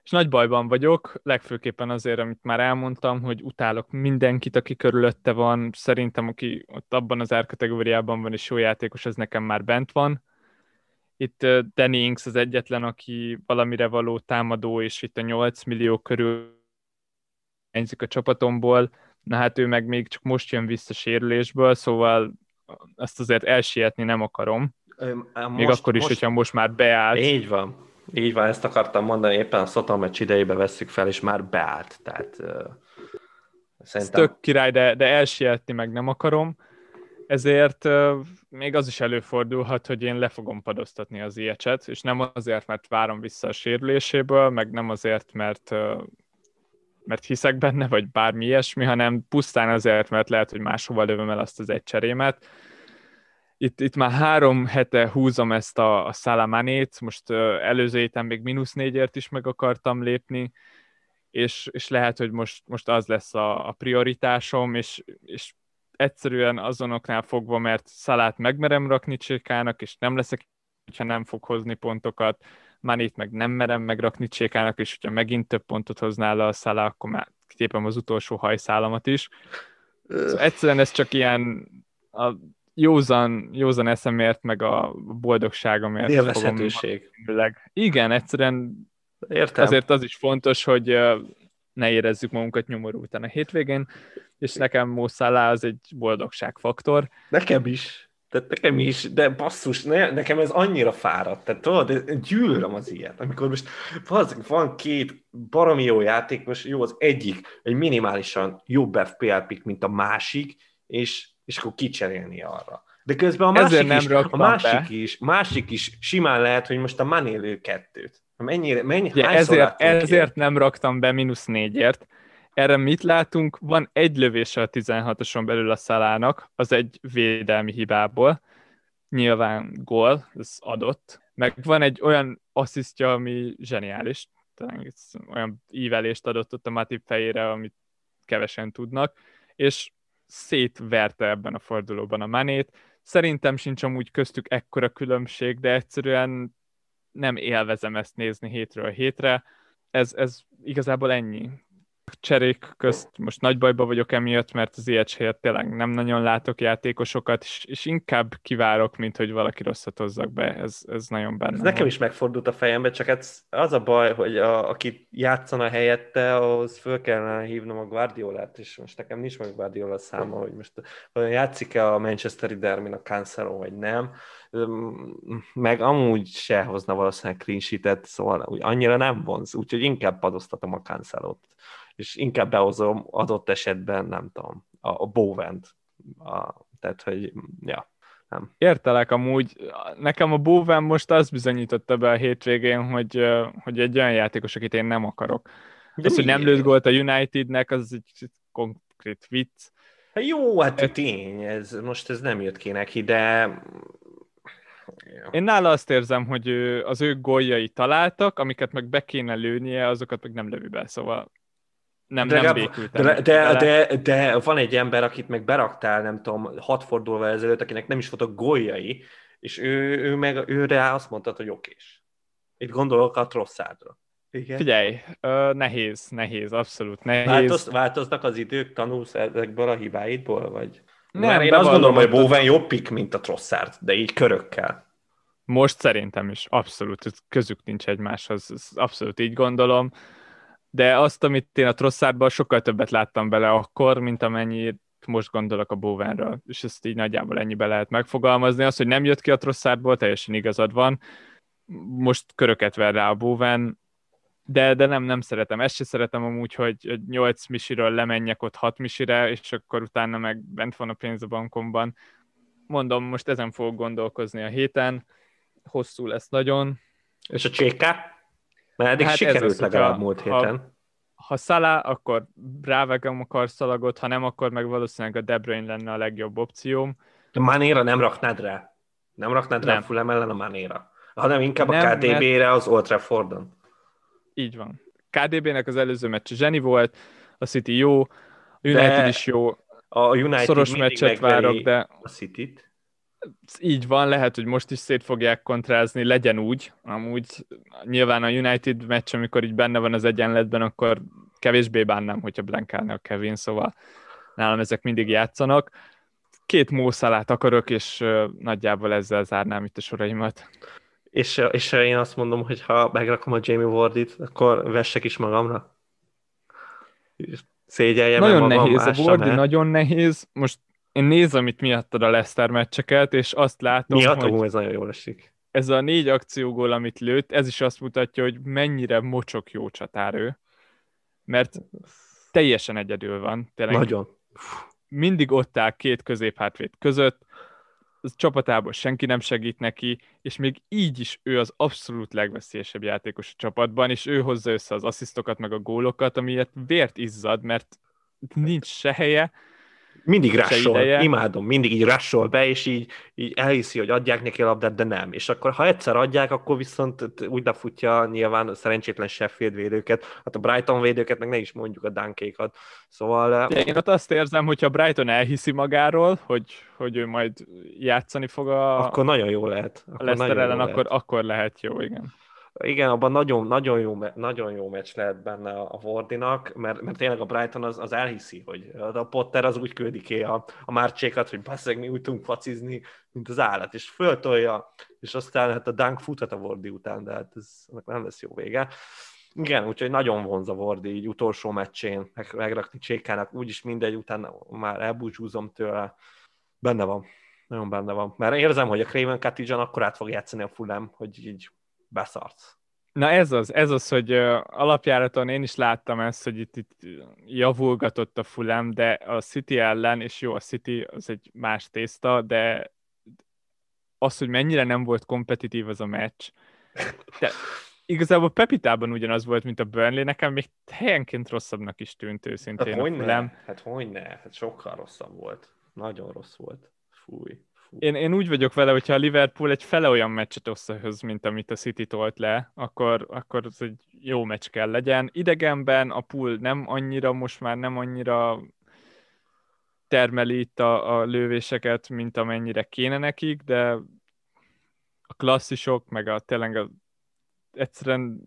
és nagy bajban vagyok, legfőképpen azért, amit már elmondtam, hogy utálok mindenkit, aki körülötte van, szerintem aki ott abban az árkategóriában van és jó játékos, az nekem már bent van. Itt Danny Inks az egyetlen, aki valamire való támadó, és itt a 8 millió körül ennzik a csapatomból, na hát ő meg még csak most jön vissza sérülésből, szóval azt azért elsietni nem akarom. Most, még akkor is, most, hogyha most már beállt. Így van így van, ezt akartam mondani, éppen a Szotomecs idejébe vesszük fel, és már beállt. Tehát, uh, szerintem... Ez tök király, de, de elsietni meg nem akarom. Ezért uh, még az is előfordulhat, hogy én le fogom padoztatni az ilyecset, és nem azért, mert várom vissza a sérüléséből, meg nem azért, mert uh, mert hiszek benne, vagy bármi ilyesmi, hanem pusztán azért, mert lehet, hogy máshova lövöm el azt az egy cserémet, itt, itt már három hete húzom ezt a, a Salamanét, most előző héten még mínusz négyért is meg akartam lépni, és, és lehet, hogy most, most az lesz a, a prioritásom, és, és egyszerűen azonoknál fogva, mert Szalát megmerem rakni Csékának, és nem leszek, hogyha nem fog hozni pontokat, Manét meg nem merem megrakni Csékának, és hogyha megint több pontot hoznál a Szalá, akkor már kitépem az utolsó hajszálamat is. Szóval egyszerűen ez csak ilyen a józan, józan eszemért, meg a boldogságomért. Élvezhetőség. Igen, egyszerűen Értem. azért az is fontos, hogy ne érezzük magunkat nyomorultan a hétvégén, és nekem Mószálá az egy boldogságfaktor. Nekem is. Tehát nekem is, de basszus, ne, nekem ez annyira fáradt. Tehát tudod, gyűlölöm az ilyet. Amikor most van, van két baromi jó játékos, jó az egyik, egy minimálisan jobb FPL pick, mint a másik, és és akkor kicserélni arra. De közben a másik, nem is, a másik, is, másik is simán lehet, hogy most a manélő kettőt. Mennyire, mennyi, ja, ezért, ezért nem raktam be mínusz négyért. Erre mit látunk? Van egy lövése a 16-oson belül a szalának, az egy védelmi hibából. Nyilván gól, ez adott. Meg van egy olyan asszisztja, ami zseniális. Talán olyan ívelést adott ott a Matip fejére, amit kevesen tudnak. És szétverte ebben a fordulóban a manét. Szerintem sincs amúgy köztük ekkora különbség, de egyszerűen nem élvezem ezt nézni hétről hétre. Ez, ez igazából ennyi cserék közt most nagy bajba vagyok emiatt, mert az ilyet helyett tényleg nem nagyon látok játékosokat, és, és inkább kivárok, mint hogy valaki rosszat hozzak be. Ez, ez nagyon benne. Ez nekem is megfordult a fejembe, csak hát az a baj, hogy a, aki játszana helyette, ahhoz föl kellene hívnom a Guardiolát, és most nekem nincs meg Guardiola száma, hogy most játszik-e a Manchesteri Dermin a Cancelo, vagy nem meg amúgy se hozna valószínűleg clean sheet szóval úgy annyira nem vonz, úgyhogy inkább padoztatom a cancelot és inkább behozom adott esetben, nem tudom, a, a Bowent. A, tehát, hogy, ja, nem. Értelek amúgy. Nekem a Bowen most azt bizonyította be a hétvégén, hogy, hogy egy olyan játékos, akit én nem akarok. De az, hogy nem lőtt gólt a Unitednek, az egy konkrét vicc. Hát jó, hát tény, ez, most ez nem jött ki neki, de én nála azt érzem, hogy az ő góljai találtak, amiket meg be kéne lőnie, azokat meg nem lövi be, szóval nem, de, nem békültem. De, de, de, de, van egy ember, akit meg beraktál, nem tudom, hat fordulva ezelőtt, akinek nem is voltak góljai, és ő, ő meg őre azt mondta, hogy okés. Itt gondolok a Trosszádra. Igen. Figyelj, nehéz, nehéz, abszolút nehéz. Változ, változnak az idők, tanulsz ezekből a hibáidból, vagy? Nem, Mert én azt gondolom, hogy Bowen jobb pik, mint a Trosszárd, de így körökkel. Most szerintem is, abszolút, közük nincs egymáshoz, abszolút így gondolom, de azt, amit én a Trosszárban sokkal többet láttam bele akkor, mint amennyit most gondolok a Bowenra, és ezt így nagyjából ennyibe lehet megfogalmazni. Az, hogy nem jött ki a Trosszárból, teljesen igazad van. Most köröket ver rá a Bowen, de, de nem, nem szeretem. Ezt se szeretem amúgy, hogy 8 misiről lemenjek ott 6 misire, és akkor utána meg bent van a pénz a bankomban. Mondom, most ezen fogok gondolkozni a héten. Hosszú lesz nagyon. És a cséka? Mert eddig hát sikerült az, legalább múlt héten. Ha, ha Szalá, akkor rávegem a karszalagot, ha nem, akkor meg valószínűleg a De Bruyne lenne a legjobb opcióm. De Manéra nem raknád rá? Nem raknád nem. rá Fulham ellen a Manéra? Hanem inkább nem, a KDB-re mert... az Old Traffordon. Így van. KDB-nek az előző meccs zseni volt, a City jó, a United de is jó. A United Szoros meccset várok, de... A City-t. Így van, lehet, hogy most is szét fogják kontrázni, legyen úgy. Amúgy nyilván a United meccs, amikor így benne van az egyenletben, akkor kevésbé bánnám, hogyha blankálna a Kevin, szóval nálam ezek mindig játszanak. Két mószalát akarok, és nagyjából ezzel zárnám itt a soraimat. És, és én azt mondom, hogy ha megrakom a Jamie Wardit, akkor vessek is magamra. Szégyeljem Nagyon magam, nehéz a Wardi, el. nagyon nehéz. Most én nézem itt miattad a Leicester meccseket, és azt látom, Miatt, hogy ez nagyon jól esik. Ez a négy akciógól, amit lőtt, ez is azt mutatja, hogy mennyire mocsok jó csatár ő. Mert teljesen egyedül van. Tényleg nagyon. Mindig ott áll két középhátvéd között, az csapatából senki nem segít neki, és még így is ő az abszolút legveszélyesebb játékos a csapatban, és ő hozza össze az asszisztokat, meg a gólokat, amiért vért izzad, mert nincs se helye, mindig rassol, imádom, mindig így rassol be, és így, így elhiszi, hogy adják neki a labdát, de nem. És akkor, ha egyszer adják, akkor viszont úgy lefutja nyilván szerencsétlen Sheffield védőket, hát a Brighton védőket, meg ne is mondjuk a Dunkékat. Szóval... De én ott azt érzem, hogyha Brighton elhiszi magáról, hogy, hogy ő majd játszani fog a... Akkor nagyon jó lehet. Akkor a Leicester ellen, akkor, akkor lehet jó, igen igen, abban nagyon, nagyon, jó, nagyon jó meccs lehet benne a Wardinak, mert, mert tényleg a Brighton az, az elhiszi, hogy a Potter az úgy küldi ki a, a márcsékat, hogy basszeg, mi úgy tudunk facizni, mint az állat, és föltolja, és aztán hát a Dunk futhat a Wardi után, de hát ez nem lesz jó vége. Igen, úgyhogy nagyon vonz a Wardi így utolsó meccsén meg, megrakni Csékának, úgyis mindegy, utána már elbúcsúzom tőle. Benne van, nagyon benne van. Mert érzem, hogy a Craven Cottage akkor át fog játszani a Fulham, hogy így beszarsz. Na ez az, ez az, hogy alapjáraton én is láttam ezt, hogy itt, itt javulgatott a Fulham, de a City ellen, és jó, a City az egy más tészta, de az, hogy mennyire nem volt kompetitív az a meccs, de igazából Pepitában ugyanaz volt, mint a Burnley, nekem még helyenként rosszabbnak is tűnt őszintén hát, Fulham. Hát hogyne, hát sokkal rosszabb volt. Nagyon rossz volt. Fúj. Én, én úgy vagyok vele, hogyha a Liverpool egy fele olyan meccset összehöz, mint amit a City tolt le, akkor, akkor az egy jó meccs kell legyen. Idegenben a pool nem annyira, most már nem annyira termeli itt a, a lövéseket, mint amennyire kéne nekik, de a klasszisok, meg a tényleg a, egyszerűen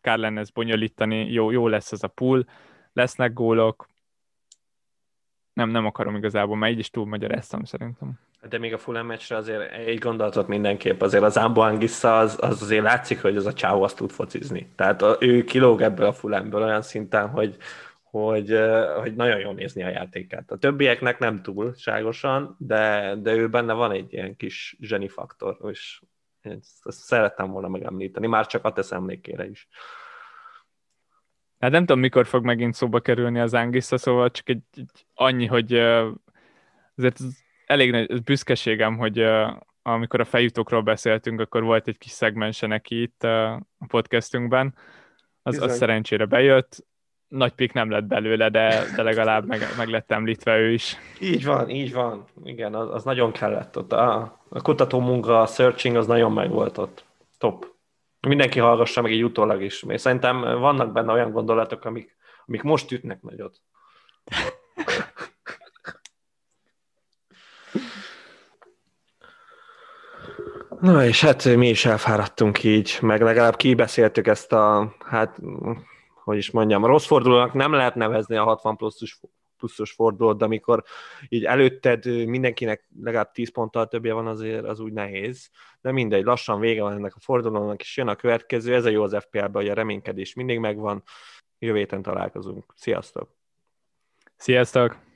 kár lenne ezt bonyolítani, jó, jó lesz ez a pool, lesznek gólok, nem, nem akarom igazából, mert így is túl magyaráztam szerintem. De még a Fulham meccsre azért egy gondolatot mindenképp, azért az Ambo Angissa az, az azért látszik, hogy az a csáó azt tud focizni. Tehát a, ő kilóg ebből a Fulhamből olyan szinten, hogy, hogy, hogy nagyon jól nézni a játékát. A többieknek nem túlságosan, de, de ő benne van egy ilyen kis zseni faktor, és ezt, ezt szerettem volna megemlíteni, már csak a tesz emlékére is. Hát nem tudom, mikor fog megint szóba kerülni az Angissa, szóval csak egy, egy annyi, hogy azért elég nagy büszkeségem, hogy amikor a feljutókról beszéltünk, akkor volt egy kis szegmense neki itt a podcastünkben, az, az szerencsére bejött. Nagy pik nem lett belőle, de, de legalább meg, meg lett említve ő is. Így van, így van. Igen, az, az nagyon kellett ott. A, a kutató munka, a searching az nagyon megvolt ott. Top. Mindenki hallgassa meg egy utólag is. Mert szerintem vannak benne olyan gondolatok, amik, amik most ütnek nagyot. Na és hát mi is elfáradtunk így, meg legalább kibeszéltük ezt a, hát, hogy is mondjam, rossz fordulónak nem lehet nevezni a 60 pluszos, pluszos fordulót, amikor így előtted mindenkinek legalább 10 ponttal többje van, azért az úgy nehéz. De mindegy, lassan vége van ennek a fordulónak, és jön a következő. Ez a jó az FPL-ben, hogy a reménykedés mindig megvan. Jövő héten találkozunk. Sziasztok! Sziasztok!